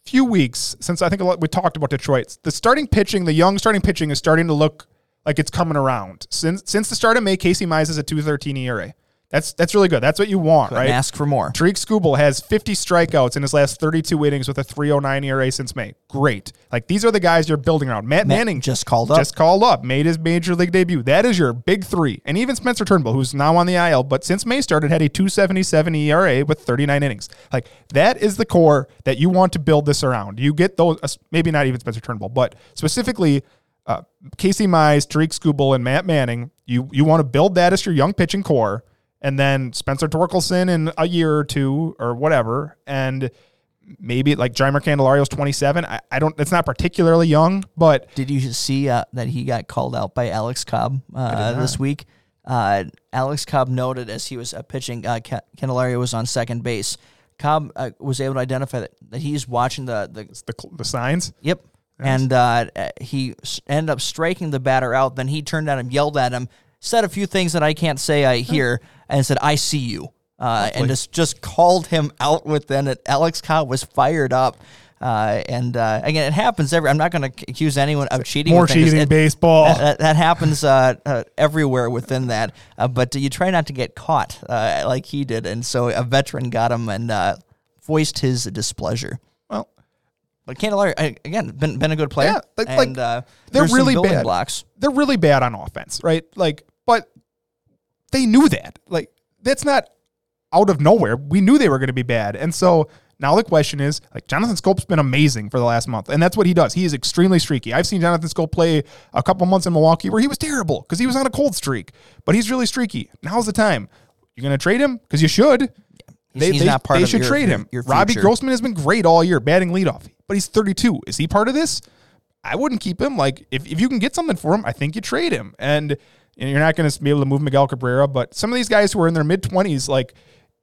few weeks since I think lot, we talked about Detroit. The starting pitching, the young starting pitching, is starting to look like it's coming around. Since since the start of May, Casey Mize is a two thirteen ERA. That's that's really good. That's what you want, Couldn't right? Ask for more. Tarik Skubal has 50 strikeouts in his last 32 innings with a 3.09 ERA since May. Great. Like these are the guys you're building around. Matt, Matt Manning just called up. Just called up. Made his major league debut. That is your big three. And even Spencer Turnbull, who's now on the IL, but since May started, had a 277 ERA with 39 innings. Like that is the core that you want to build this around. You get those. Uh, maybe not even Spencer Turnbull, but specifically. Uh, Casey Mize, Tarik Skubal, and Matt Manning. You you want to build that as your young pitching core and then Spencer Torkelson in a year or two or whatever, and maybe like Jeimer Candelario's 27. I, I don't. It's not particularly young, but Did you see uh, that he got called out by Alex Cobb uh, this week? Uh, Alex Cobb noted as he was uh, pitching, uh, Ca- Candelario was on second base. Cobb uh, was able to identify that, that he's watching the, the the the signs. Yep. And uh, uh, he ended up striking the batter out. Then he turned at him, yelled at him, said a few things that I can't say I hear, and said, "I see you," uh, and just just called him out within it. Alex Cobb was fired up. Uh, and uh, again, it happens every. I'm not going to accuse anyone of cheating. More cheating, baseball. That, that- that happens uh, uh, everywhere within that. Uh, but you try not to get caught uh, like he did, and so a veteran got him and uh, voiced his displeasure. Well, But Candelario again, been been a good player. Yeah, like- and like, uh, they're really bad. blocks. they're really bad on offense, right? Like, they knew that. Like, that's not out of nowhere. We knew they were going to be bad, and so now the question is, like, Jonathan Schoop's been amazing for the last month, and that's what he does. He is extremely streaky. I've seen Jonathan Scope play a couple months in Milwaukee where he was terrible because he was on a cold streak, but he's really streaky. Now's the time. You're going to trade him because you should. He's- he's not part they should your- trade him. your Robbie. Grossman has been great all year, batting leadoff, but he's 32. Is he part of this? I wouldn't keep him. Like if, if you can get something for him, I think you trade him. And, and you're not going to be able to move Miguel Cabrera, but some of these guys who are in their mid 20s, like,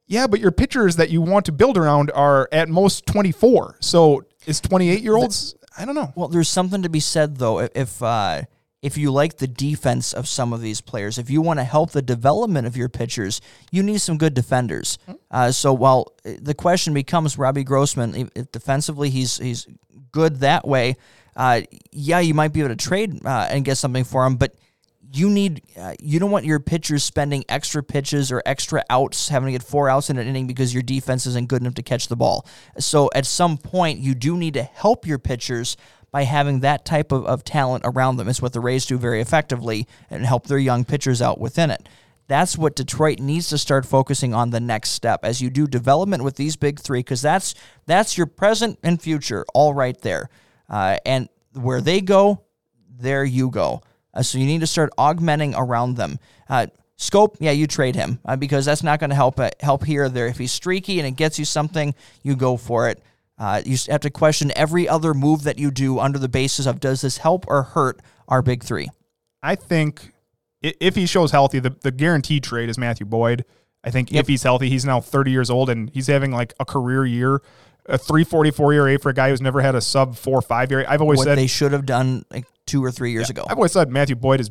yeah, but your pitchers that you want to build around are at most 24. So is 28 year olds? I don't know. Well, there's something to be said though. if- If uh, if you like the defense of some of these players, if you want to help the development of your pitchers, you need some good defenders. Uh, so while uh, the question becomes Robbie Grossman, defensively he's he's good that way, uh, yeah, you might be able to trade uh, and get something for him, but you need uh, you don't want your pitchers spending extra pitches or extra outs having to get four outs in an inning because your defense isn't good enough to catch the ball. So at some point you do need to help your pitchers by having that type of, of talent around them. It's what the rays do very effectively and help their young pitchers out within it. That's what Detroit needs to start focusing on the next step as you do development with these big three because that's that's your present and future all right there. Uh, and where they go there you go uh, so you need to start augmenting around them. Uh, Schoop, yeah, you trade him uh, because that's not going to help uh, help here or there. If he's streaky and it gets you something, you go for it. Uh, you have to question every other move that you do under the basis of does this help or hurt our big three? I think if he shows healthy, the, the guaranteed trade is Matthew Boyd. I think if he's healthy, he's now 30 years old and he's having like a career year, a 344 ERA for a guy who's never had a sub four five ERA. I've always What said they should have done like two or three years ago. I've always said Matthew Boyd is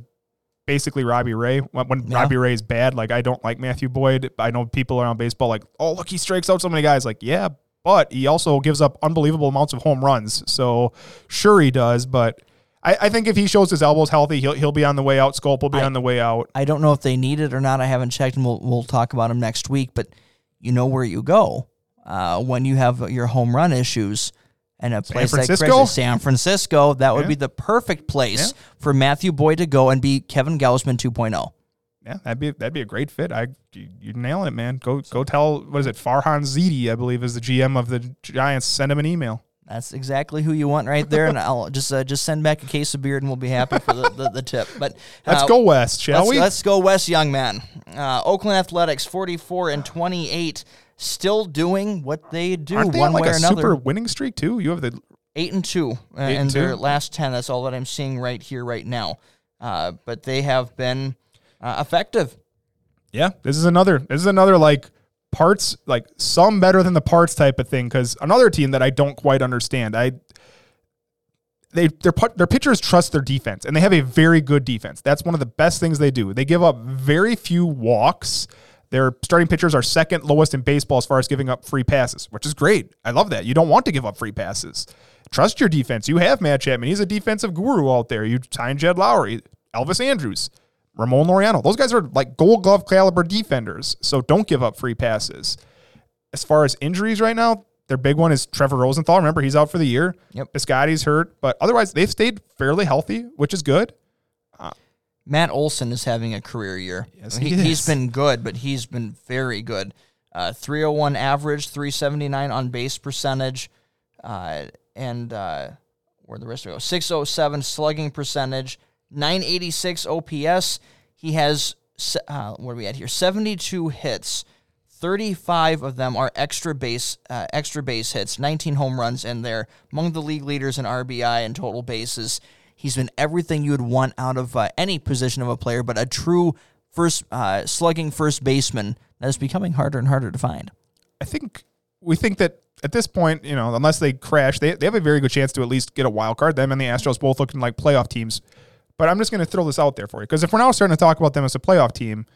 basically Robbie Ray. When, when Yeah. Robbie Ray is bad, like I don't like Matthew Boyd. I know people around baseball like, oh look, he strikes out so many guys. Like yeah, but he also gives up unbelievable amounts of home runs. So sure he does, but. I, I think if he shows his elbows healthy, he'll he'll be on the way out. Schoop will be I- on the way out. I don't know if they need it or not. I haven't checked, and we'll we'll talk about him next week. But you know where you go uh, when you have your home run issues. And a place like Francisco? Chris- San Francisco, that would Yeah. be the perfect place Yeah. for Matthew Boyd to go and be Kevin Gausman oh. 2.0. Yeah, that'd be that'd be a great fit. I you, you're nailing it, man. Go go tell what is it? Farhan Zaidi, I believe, is the GM of the Giants. Send him an email. That's exactly who you want right there, and I'll just uh, just send back a case of beer, and we'll be happy for the, the, the tip. But Let's uh, go west, shall let's, we? let's go west, young man. Uh, Oakland Athletics, forty-four and twenty-eight, still doing what they do Aren't they one on like way a or another. super winning streak too? You have the eight and two uh, Eight in and their two? last ten. That's all that I'm seeing right here, right now. Uh, but they have been uh, effective. yeah. This is another. This is another like parts like some better than the parts type of thing. Because another team that I don't quite understand. I they their their pitchers trust their defense and they have a very good defense. That's one of the best things they do. They give up very few walks. Their starting pitchers are second lowest in baseball as far as giving up free passes, which is great. I love that. You don't want to give up free passes. Trust your defense. You have Matt Chapman. He's a defensive guru out there. You signed Jed Lowrie, Elvis Andrus, Ramon Laureano. Those guys are like gold glove caliber defenders. So don't give up free passes. As far as injuries right now, their big one is Trevor Rosenthal. Remember, he's out for the year. Yep. Piscotty's hurt, but otherwise they've stayed fairly healthy, which is good. Matt Olson is having a career year. Yes, he, he He's is. been good, but he's been very good. Uh, 301 average, 379 on base percentage, uh, and uh, where the rest of it go? 607 slugging percentage, 986 OPS. He has, uh, what are we at here? 72 hits, 35 of them are extra base uh, extra base hits, 19 home runs in there, among the league leaders in RBI and total bases. He's been everything you would want out of uh, any position of a player, but a true first uh, slugging first baseman that is becoming harder and harder to find. I think we think that at this point, you know, unless they crash, they, they have a very good chance to at least get a wild card. Them and the Astros both looking like playoff teams. But I'm just going to throw this out there for you because if we're now starting to talk about them as a playoff team,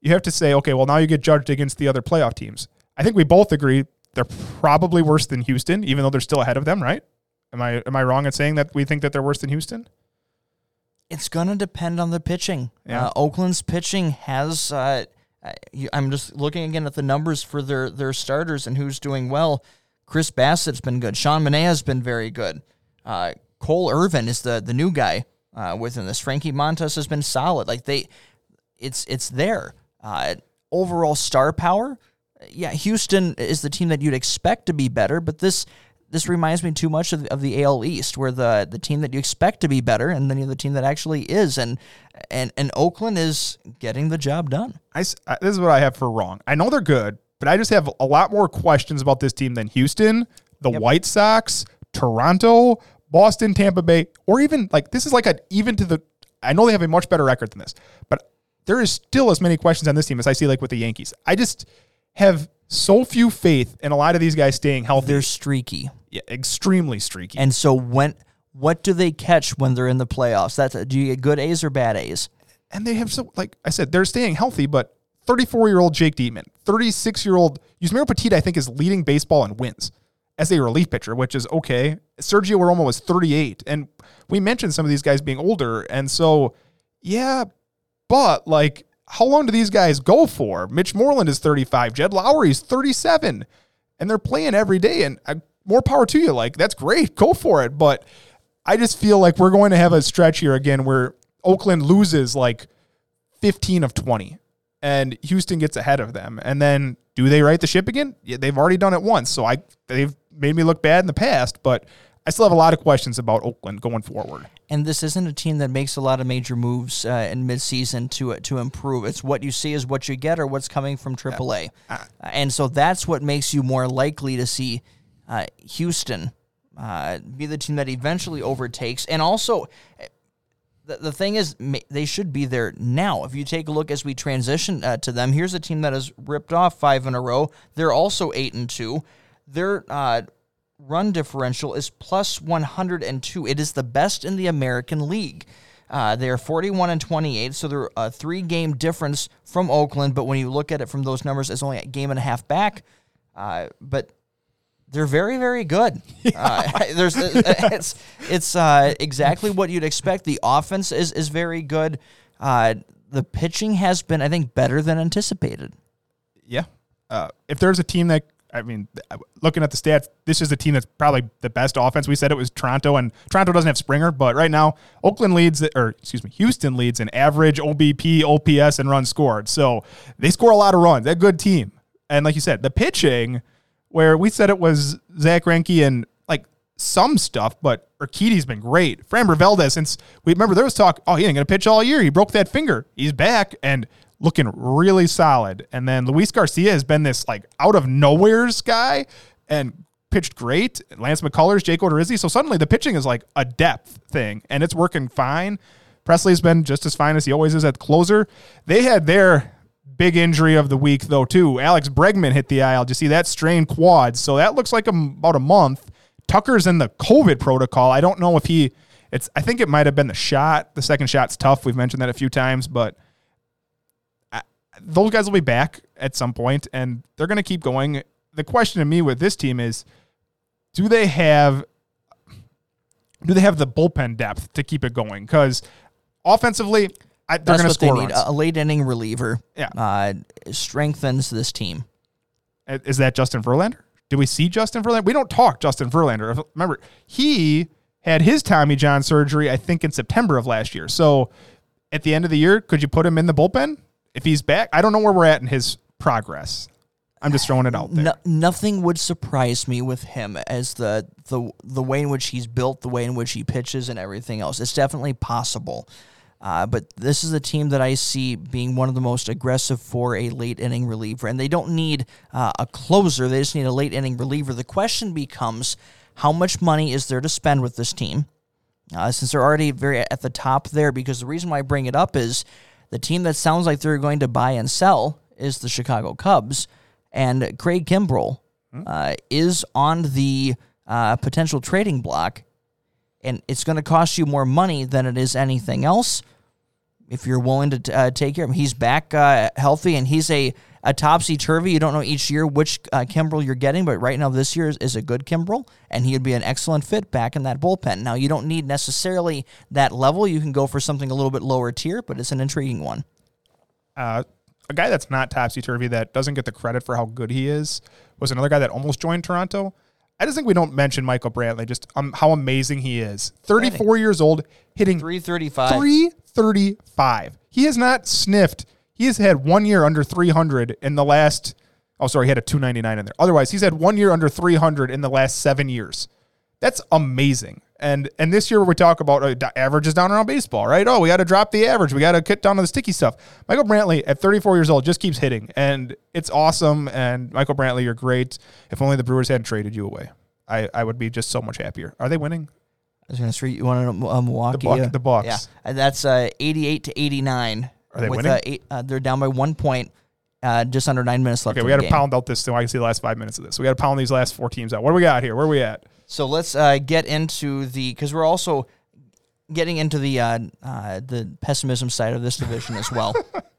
you have to say, okay, well, now you get judged against the other playoff teams. I think we both agree they're probably worse than Houston, even though they're still ahead of them, right? Am I am I wrong in saying that we think that they're worse than Houston? It's going to depend on the pitching. Yeah. Uh, Oakland's pitching has. Uh, I'm just looking again at the numbers for their their starters and who's doing well. Chris Bassitt's been good. Sean Manaea has been very good. Uh, Cole Irvin is the the new guy uh, within this. Frankie Montas has been solid. Like they, it's it's there. Uh, overall star power, yeah. Houston is the team that you'd expect to be better, but this this reminds me too much of, of the AL East, where the the team that you expect to be better, and then you have the team that actually is, and and and Oakland is getting the job done. I, this is what I have for wrong. I know they're good, but I just have a lot more questions about this team than Houston, the yep. White Sox, Toronto, Boston, Tampa Bay, or even like this is like a even to the. I know they have a much better record than this, but there is still as many questions on this team as I see like with the Yankees. I just have so few faith in a lot of these guys staying healthy. They're streaky. Yeah, extremely streaky. And so when what do they catch when they're in the playoffs? That's do you get good A's or bad A's? And they have so like I said, they're staying healthy, but 34 year old Jake Diekman, 36 year old Yusmeiro Petit, I think, is leading baseball in wins as a relief pitcher, which is okay. Sergio Romo was 38, and we mentioned some of these guys being older, and so yeah, but like, how long do these guys go for? Mitch Moreland is 35. Jed Lowrie is 37. And they're playing every day. And more power to you. Like, that's great. Go for it. But I just feel like we're going to have a stretch here again where Oakland loses like 15 of 20 and Houston gets ahead of them. And then do they right the ship again? Yeah, they've already done it once. So I they've made me look bad in the past, but I still have a lot of questions about Oakland going forward. And this isn't a team that makes a lot of major moves uh, in midseason to uh, to improve. It's what you see is what you get, or what's coming from AAA. Uh, and so that's what makes you more likely to see uh, Houston uh, be the team that eventually overtakes. And also, the, the thing is, they should be there now. If you take a look as we transition uh, to them, here's a team that has ripped off five in a row. They're also eight and two. They're run differential is plus 102. It is the best in the American League. Uh, they are 41 and 28, so they're a three game difference from Oakland. But when you look at it from those numbers, it's only a game and a half back. Uh, but they're very, very good. Uh, there's it's it's uh, exactly what you'd expect. The offense is is very good. Uh, the pitching has been, I think, better than anticipated. Yeah. Uh, if there's a team that I mean, looking at the stats, this is the team that's probably the best offense. We said it was Toronto, and Toronto doesn't have Springer, but right now Oakland leads, or excuse me, Houston leads in average OBP, OPS, and runs scored. So they score a lot of runs. They're a good team. And like you said, the pitching, where we said it was Zack Greinke and like some stuff, but Urquidy's been great. Framber Valdez, since we remember there was talk, oh, he ain't going to pitch all year. He broke that finger. He's back. And looking really solid. And then Luis Garcia has been this like out of nowhere's guy and pitched great. Lance McCullers, Jake Odorizzi. So suddenly the pitching is like a depth thing and it's working fine. Pressly's been just as fine as he always is at closer. They had their big injury of the week though too. Alex Bregman hit the IL. Did you see that strained quad? So that looks like a, about a month. Tucker's in the COVID protocol. I don't know if he. It's. I think it might have been the shot. The second shot's tough. We've mentioned that a few times, but those guys will be back at some point and they're going to keep going. The question to me with this team is do they have do they have the bullpen depth to keep it going? Because offensively, I, they're going to score runs. A late inning reliever, yeah, uh, strengthens this team. Is that Justin Verlander? Do we see Justin Verlander? We don't talk Justin Verlander. Remember, he had his Tommy John surgery, I think, in September of last year. So at the end of the year, could you put him in the bullpen? if he's back, I don't know where we're at in his progress. I'm just throwing it out there. No, nothing would surprise me with him as the the the way in which he's built, the way in which he pitches, and everything else. It's definitely possible. Uh, but this is a team that I see being one of the most aggressive for a late inning reliever. And they don't need uh, a closer, they just need a late inning reliever. The question becomes how much money is there to spend with this team? Uh, since they're already very at the top there, because the reason why I bring it up is the team that sounds like they're going to buy and sell is the Chicago Cubs. And Craig Kimbrel uh, is on the uh, potential trading block and it's going to cost you more money than it is anything else. If you're willing to uh, take care of him, he's back uh, healthy, and he's a, a topsy turvy. You don't know each year which uh, Kimbrel you're getting, but right now this year is, is a good Kimbrel, and he would be an excellent fit back in that bullpen. Now you don't need necessarily that level; you can go for something a little bit lower tier, but it's an intriguing one. Uh, a guy that's not topsy turvy that doesn't get the credit for how good he is was another guy that almost joined Toronto. I just think we don't mention Michael Brantley, just um, how amazing he is. 34 years old, hitting 335. 335. He has not sniffed. He has had one year under 300 in the last. Oh, sorry, he had a 299 in there. Otherwise, he's had one year under 300 in the last seven years. That's amazing. And and this year we talk about uh, averages down around baseball, right? Oh, we got to drop the average. We got to cut down to the sticky stuff. Michael Brantley at 34 years old just keeps hitting, and it's awesome. And Michael Brantley, you're great. If only the Brewers hadn't traded you away, I, I would be just so much happier. Are they winning? I was going to say you want to uh, Milwaukee. The Buck- uh, the Bucks. Yeah, and that's uh, 88 to 89. Are they with, winning? Uh, eight, uh, they're down by one point. Uh, just under nine minutes left. Okay, we got to pound out this so I can see the last five minutes of this. We got to pound these last four teams out. What do we got here? Where are we at? So let's uh, get into the because we're also getting into the uh, uh, the pessimism side of this division as well.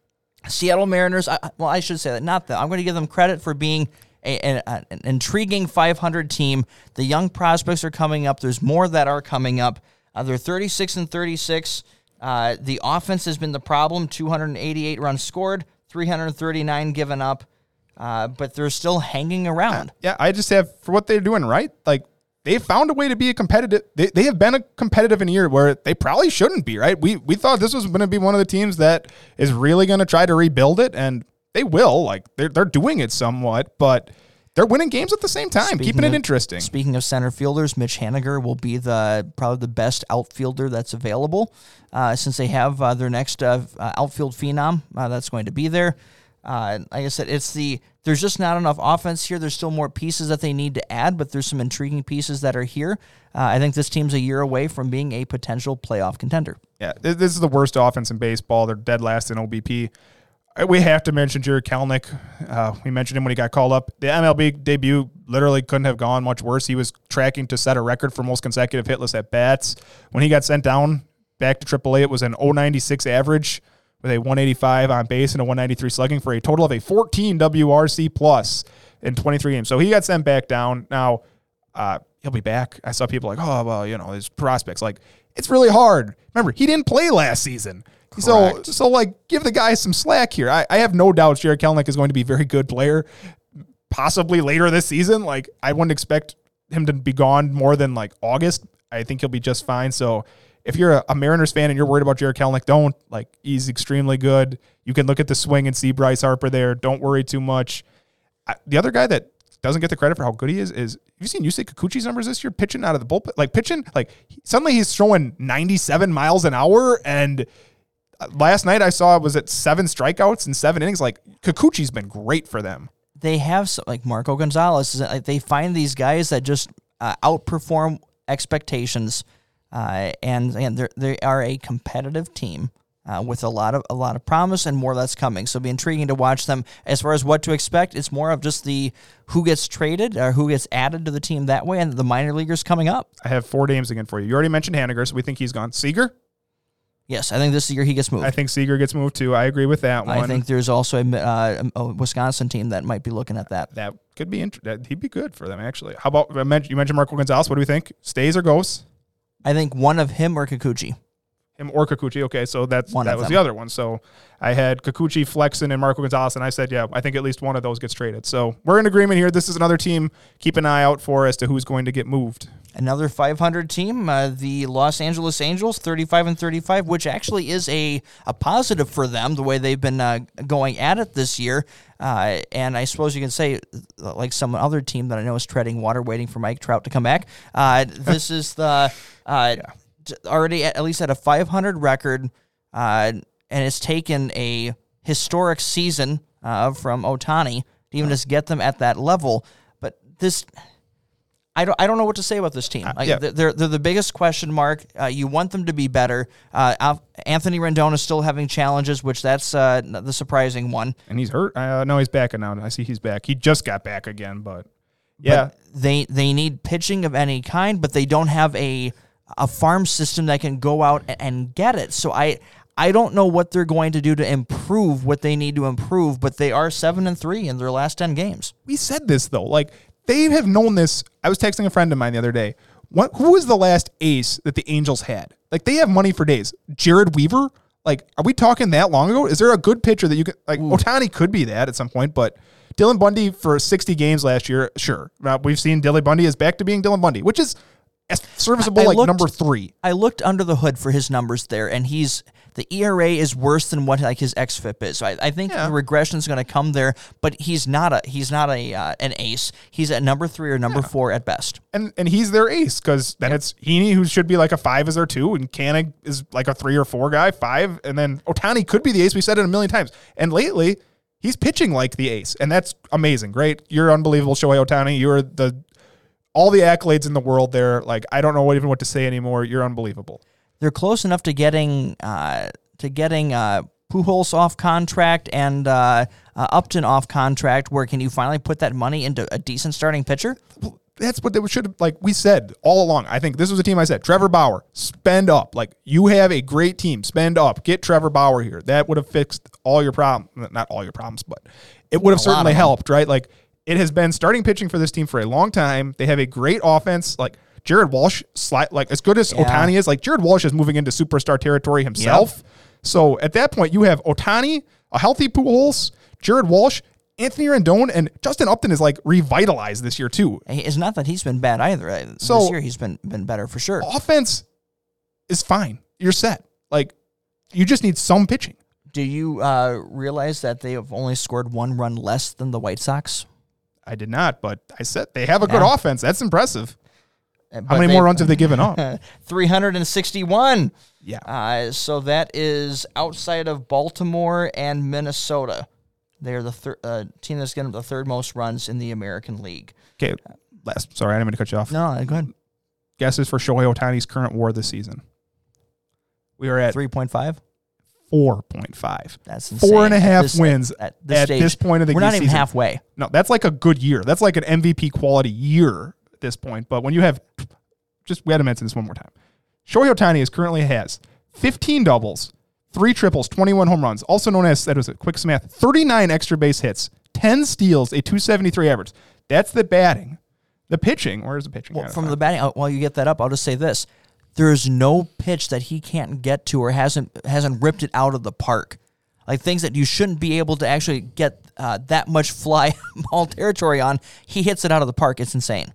Seattle Mariners. I, well, I should say that not that. I'm going to give them credit for being a, a- an intriguing 500 team. The young prospects are coming up. There's more that are coming up. Uh, they're 36 and 36. Uh, the offense has been the problem. 288 runs scored, 339 given up. Uh, but they're still hanging around. Yeah, I just have for what they're doing right. Like they found a way to be a competitive. They, they have been a competitive in a year where they probably shouldn't be. Right? We we thought this was going to be one of the teams that is really going to try to rebuild it, and they will. Like they're they're doing it somewhat, but they're winning games at the same time, Speaking keeping it of- interesting. Speaking of center fielders, Mitch Haniger will be the probably the best outfielder that's available uh, since they have uh, their next uh, uh, outfield phenom uh, that's going to be there. Uh, like I said, it's the there's just not enough offense here. There's still more pieces that they need to add, but there's some intriguing pieces that are here. Uh, I think this team's a year away from being a potential playoff contender. Yeah, this is the worst offense in baseball. They're dead last in OBP. Uh, We have to mention Jarred Kelenic. Uh, we mentioned him when he got called up. The MLB debut literally couldn't have gone much worse. He was tracking to set a record for most consecutive hitless at bats. When he got sent down back to AAA, it was an 096 average with a 185 on base and a 193 slugging for a total of a 14 WRC plus in 23 games. So he got sent back down. Now uh, he'll be back. I saw people like, oh well, you know, his prospects. Like it's really hard. Remember, he didn't play last season. So, Correct. so like, give the guy some slack here. I, I have no doubts Jarred Kelenic is going to be a very good player, possibly later this season. Like, I wouldn't expect him to be gone more than like August. I think he'll be just fine. So, if you're a, a Mariners fan and you're worried about Jarred Kelenic, don't. Like, he's extremely good. You can look at the swing and see Bryce Harper there. Don't worry too much. I, the other guy that doesn't get the credit for how good he is is you seen Yusei Kikuchi's numbers this year pitching out of the bullpen? Like pitching, like suddenly he's throwing 97 miles an hour. And uh, last night I saw it was at seven strikeouts and seven innings. Like Kikuchi's been great for them. they have like Marco Gonzalez. Like they find these guys that just uh, outperform expectations, uh, and and they are a competitive team uh, with a lot of a lot of promise and more that's coming. So it'll be intriguing to watch them. As far as what to expect, it's more of just the who gets traded or who gets added to the team that way, and the minor leaguers coming up. I have four names again for you. You already mentioned Haniger, so we think he's gone. Seager, Yes, I think this year he gets moved. I think Seager gets moved too. I agree with that one. I think there's also a, uh, a Wisconsin team that might be looking at that. that could be interesting. He'd be good for them actually. How about you mentioned Marco Gonzalez? What do we think? Stays or goes? I think one of him or Kikuchi. Him or Kikuchi. Okay, so that's One that was them. the other one. So I had Kikuchi, Flexen, and Marco Gonzalez, and I said, yeah, I think at least one of those gets traded. So we're in agreement here. This is another team. Keep an eye out for as to who's going to get moved. Another 500 team, uh, the Los Angeles Angels, 35 and 35, which actually is a, a positive for them, the way they've been uh, going at it this year. Uh, and I suppose you can say, uh, like some other team that I know is treading water, waiting for Mike Trout to come back. Uh, this is the uh, t- already at, at least at a 500 record. uh, and it's taken a historic season uh, from Ohtani to even just get them at that level. But this, I don't, I don't know what to say about this team. Like, yeah. they're, they're the biggest question mark. Uh, you want them to be better. Uh, Anthony Rendon is still having challenges, which that's uh, the surprising one. And he's hurt. Uh, no, he's back now. I see he's back. He just got back again, but yeah, But they they need pitching of any kind, but they don't have a a farm system that can go out and get it. So I I don't know what they're going to do to improve what they need to improve, but they are seven and three in their last ten games. we said this though. Like they have known this. I was texting a friend of mine the other day. What? Who was the last ace that the Angels had? Like they have money for days. Jered Weaver. Like, are we talking that long ago? Is there a good pitcher that you could like? Ohtani could be that at some point, but Dylan Bundy for 60 games last year, sure. Now, we've seen Dylan Bundy is back to being Dylan Bundy, which is serviceable I like looked- number three. I looked under the hood for his numbers there, and he's the ERA is worse than what like his xFIP is. So I, I think Yeah. the regression is going to come there, but he's not a he's not a uh, an ace. He's at number three or number four at best. and and he's their ace because then it's Heaney who should be like a five as their two, and Canning is like a three or four guy, five, and then Ohtani could be the ace. We said it a million times, and lately he's pitching like the ace, and that's amazing. Great, you're unbelievable, Shohei Ohtani. You're the all the accolades in the world. There, like I don't know what even what to say anymore. You're unbelievable. they're close enough to getting uh, to getting uh, Pujols off contract and uh, uh, Upton off contract. Where can you finally put that money into a decent starting pitcher? That's what they should have, like we said all along. I think this was a team I said, Trevor Bauer, spend up. Like you have a great team, spend up. Get Trevor Bauer here. That would have fixed all your problems. Not all your problems, but it would have A lot of certainly helped, right? Like it has been starting pitching for this team for a long time. They have a great offense. Like Jared Walsh, slight, like as good as Yeah. Ohtani is, like Jared Walsh is moving into superstar territory himself. So at that point, you have Ohtani, a healthy Pujols, Jared Walsh, Anthony Rendon, and Justin Upton is like revitalized this year too. It's not that he's been bad either. So- this year he's been been better for sure. offense is fine. You're set. Like you just need some pitching. Do you uh, realize that they have only scored one run less than the White Sox? I did not, but I said they have a good Yeah. offense. That's impressive. Uh, How many more runs have they given up? 361. Yeah. Uh, so that is outside of Baltimore and Minnesota. They're the thir- uh, team that's getting the third most runs in the American League. Okay. Last. Sorry, I didn't mean to cut you off. No, go ahead. Guesses for Shohei Ohtani's current WAR this season. We are at 3.5. four point five. That's insane. Four and a At this- wins at this at stage. this point of the We're not even season. halfway. No, that's like a good year. That's like an MVP quality year at this point. But when you have, just we had to mention this one more time. Shohei Ohtani is currently has 15 doubles, three triples, 21 home runs, also known as that was a quick math, 39 extra base hits, 10 steals, a 273 average. That's the batting. The pitching, where's the pitching? Well, from the batting, uh, while you get that up, I'll just say this: there's no pitch that he can't get to or hasn't hasn't ripped it out of the park. Like things that you shouldn't be able to actually get uh, that much fly ball territory on, he hits it out of the park. It's insane.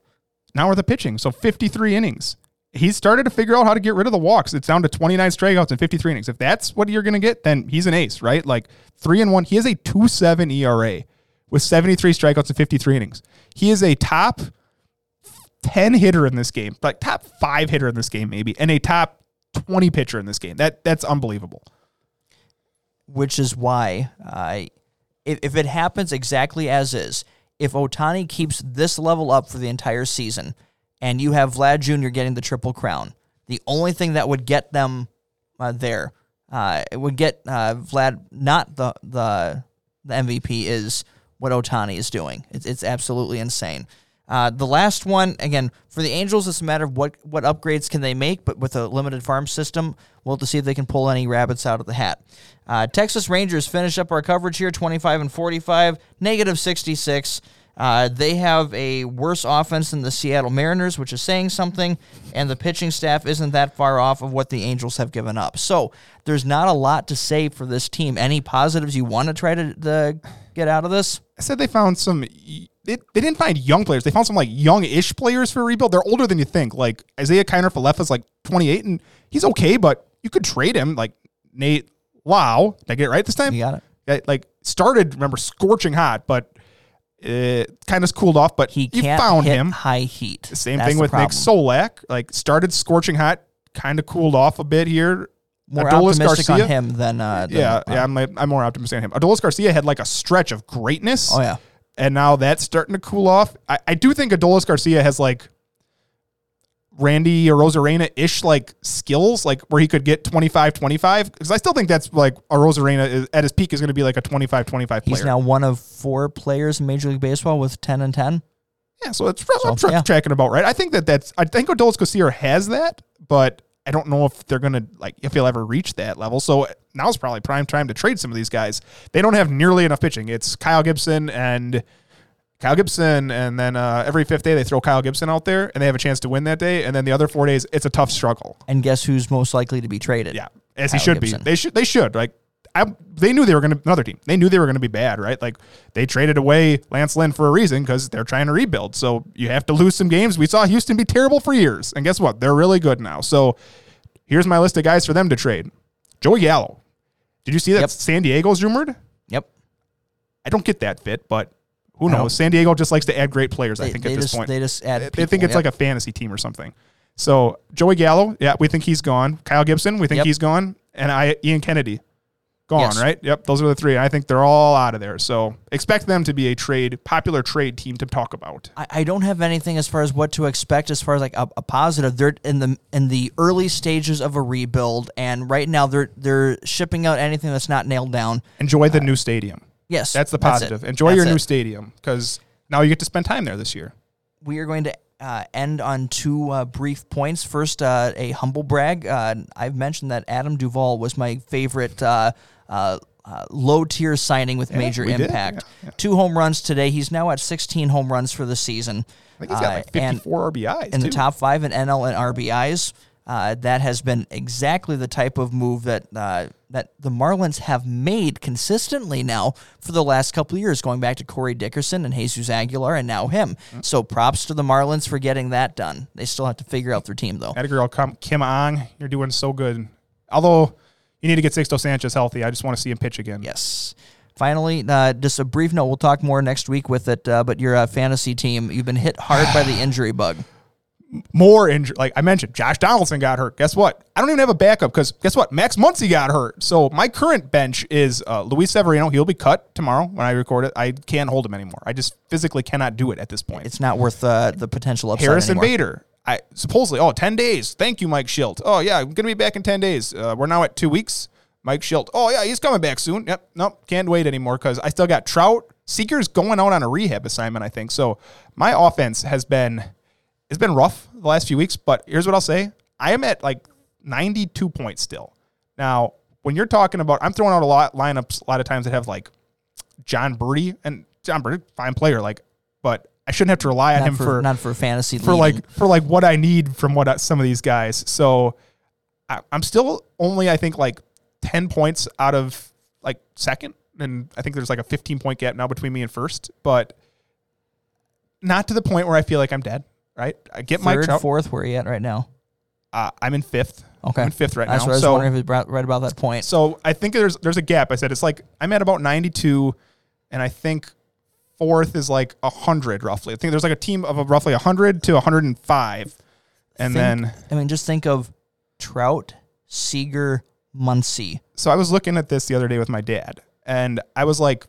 now we're the pitching. So 53 innings. He's started to figure out how to get rid of the walks. It's down to 29 strikeouts and 53 innings. If that's what you're going to get, then he's an ace, right? Like three and one. He has a 2 7 ERA with 73 strikeouts and 53 innings. He is a top 10 hitter in this game, like top five hitter in this game, maybe, and a top 20 pitcher in this game. That That's unbelievable. which is why uh, if, if it happens exactly as is, if Ohtani keeps this level up for the entire season, and you have Vlad Jr. getting the triple crown, the only thing that would get them uh, there, uh, it would get uh, Vlad not the the the MVP is what Ohtani is doing. It's it's absolutely insane. Uh, the last one, again, for the Angels, it's a matter of what, what upgrades can they make, but with a limited farm system, we'll have to see if they can pull any rabbits out of the hat. Uh, Texas Rangers finish up our coverage here 25 and 45, negative 66. Uh, they have a worse offense than the Seattle Mariners, which is saying something, and the pitching staff isn't that far off of what the Angels have given up. So there's not a lot to say for this team. Any positives you want to try to the, get out of this? I said they found some. They, they didn't find young players. They found some like young-ish players for a rebuild. They're older than you think. Like Isiah Kiner Falefa is like 28, and he's okay, but you could trade him. Like Nate Wow, did I get it right this time? You got it. Yeah, like started, remember, scorching hot, but it kind of cooled off. But He you found him. high heat. Same That's thing with Nick. Solak. Like started scorching hot, kind of cooled off a bit here. more Adolis optimistic Garcia? on him than, uh, than yeah, uh, yeah. I'm I'm more optimistic on him. Adolis Garcia had like a stretch of greatness. Oh yeah, and now that's starting to cool off. I, I do think Adolis Garcia has like Randy Arozarena ish like skills, like where he could get 25 25. Because I still think that's like Arozarena is, at his peak is going to be like a 25 25 player. he's now one of four players in Major League Baseball with ten and ten. yeah, so it's I'm tra- yeah. tracking about right. I think that that's, I think Adolis Garcia has that, but I don't know if they're going to like, if he'll ever reach that level. So now's probably prime time to trade some of these guys. They don't have nearly enough pitching. It's Kyle Gibson and Kyle Gibson, and then uh, every fifth day they throw Kyle Gibson out there, and they have a chance to win that day. And then the other four days, it's a tough struggle. And guess who's most likely to be traded? Yeah, as Kyle he should Gibson. be. They should. They should. Like, I, they knew they were going to another team. They knew they were going to be bad, right? Like they traded away Lance Lynn for a reason because they're trying to rebuild. So you have to lose some games. We saw Houston be terrible for years, and guess what? They're really good now. So here's my list of guys for them to trade. Joey Gallo. Did you see that Yep. San Diego's rumored? Yep. I don't get that fit, but who knows? San Diego just likes to add great players. I think at this just point they just add. they people, think it's yep. like a fantasy team or something. So Joey Gallo, yeah, we think he's gone. Kyle Gibson, we think Yep. he's gone, and I Ian Kennedy, gone. Yes. Right? Yep, those are the three. I think they're all out of there. So expect them to be a trade, popular trade team to talk about. I, I don't have anything as far as what to expect as far as like a, a positive. They're in the in the early stages of a rebuild, and right now they're they're shipping out anything that's not nailed down. Enjoy the uh, new stadium. Yes, That's the it. positive. Enjoy That's your it. new stadium because now you get to spend time there this year. we are going to uh, end on two uh, brief points. First, uh, a humble brag. Uh, I've mentioned that Adam Duvall was my favorite uh, uh, uh, low tier signing with major impact. Yeah, yeah. Two home runs today. He's now at 16 home runs for the season. I think he's got like and 54 RBIs in the top five in NL and RBIs. Uh, that has been exactly the type of move that uh, that the Marlins have made consistently now for the last couple of years, going back to Corey Dickerson and Jesus Aguilar, and now him. Mm-hmm. So props to the Marlins for getting that done. They still have to figure out their team though. Girl, Kim, Kim Ng, you're doing so good. Although you need to get Sixto Sanchez healthy. I just want to see him pitch again. Yes. Finally, uh, just a brief note. We'll talk more next week with it. Uh, but your uh, fantasy team, you've been hit hard by the injury bug. More injured. Like I mentioned, Josh Donaldson got hurt. Guess what? I don't even have a backup because guess what? Max Muncy got hurt. So my current bench is uh, Luis Severino. He'll be cut tomorrow when I record it. I can't hold him anymore. I just physically cannot do it at this point. It's not worth uh, the potential upside Harrison anymore. Bader. I supposedly oh 10 days. Thank you, Mike Shildt. Oh yeah, I'm gonna be back in 10 days. Uh, we're now at two weeks. Mike Shildt. Oh yeah, he's coming back soon. Yep. Nope. Can't wait anymore because I still got Trout. Seager's going out on a rehab assignment, I think. So my offense has been it's been rough the last few weeks, but here's what I'll say. I am at like 92 points still. Now, when you're talking about, I'm throwing out a lot lineups a lot of times that have like Jon Berti and Jon Berti, fine player, like, but I shouldn't have to rely on Not him for, for not for fantasy for leading. like for like what I need from what uh, some of these guys. So I, I'm still only I think like 10 points out of like second, and I think there's like a 15 point gap now between me and first, but not to the point where I feel like I'm dead. Right? I get Mike Trout. fourth. Where are you at right now? Uh, I'm in fifth. Okay, I'm in fifth right That's now. I was so wondering if it's right about that point. so I think there's there's a gap. I said it's like I'm at about 92, and I think fourth is like 100 roughly. I think there's like a team of roughly 100 to 105, and Think- then I mean, just think of Trout, Seager, Muncy. so I was looking at this the other day with my dad, and I was like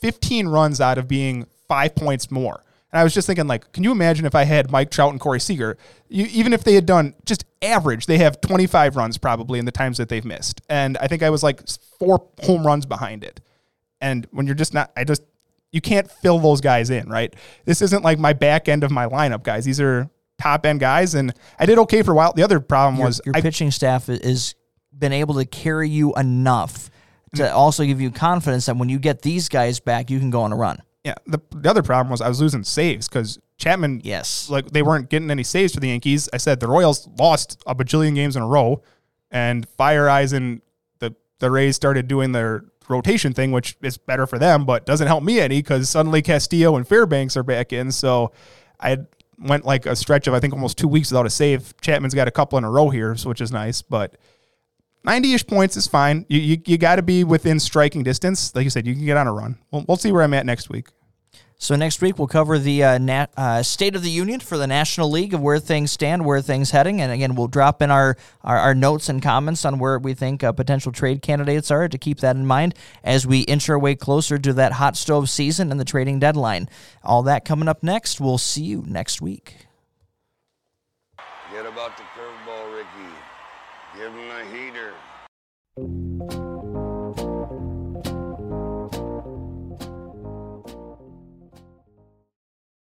15 runs out of being five points more. And I was just thinking, like, can you imagine if I had Mike Trout and Corey Seager? You, even if they had done just average, they have 25 runs probably in the times that they've missed. And I think I was like four home runs behind it. And when you're just not, I just, you can't fill those guys in, right? This isn't like my back end of my lineup guys. These are top end guys. And I did okay for a while. The other problem Your, was your I, pitching staff is been able to carry you enough to mm. also give you confidence that when you get these guys back, you can go on a run. Yeah, the, the other problem was I was losing saves because Chapman, Yes. like they weren't getting any saves for the Yankees. I said the Royals lost a bajillion games in a row, and Fire Eyes and the the Rays started doing their rotation thing, which is better for them, but doesn't help me any because suddenly Castillo and Fairbanks are back in. So I went like a stretch of I think almost two weeks without a save. Chapman's got a couple in a row here, which is nice, but. 90-ish points is fine. You you, you got to be within striking distance. Like you said, you can get on a run. We'll, we'll see where I'm at next week. So next week we'll cover the uh, nat- uh, state of the union for the National League of where things stand, where things heading, and again we'll drop in our our, our notes and comments on where we think uh, potential trade candidates are to keep that in mind as we inch our way closer to that hot stove season and the trading deadline. All that coming up next. We'll see you next week. Forget about the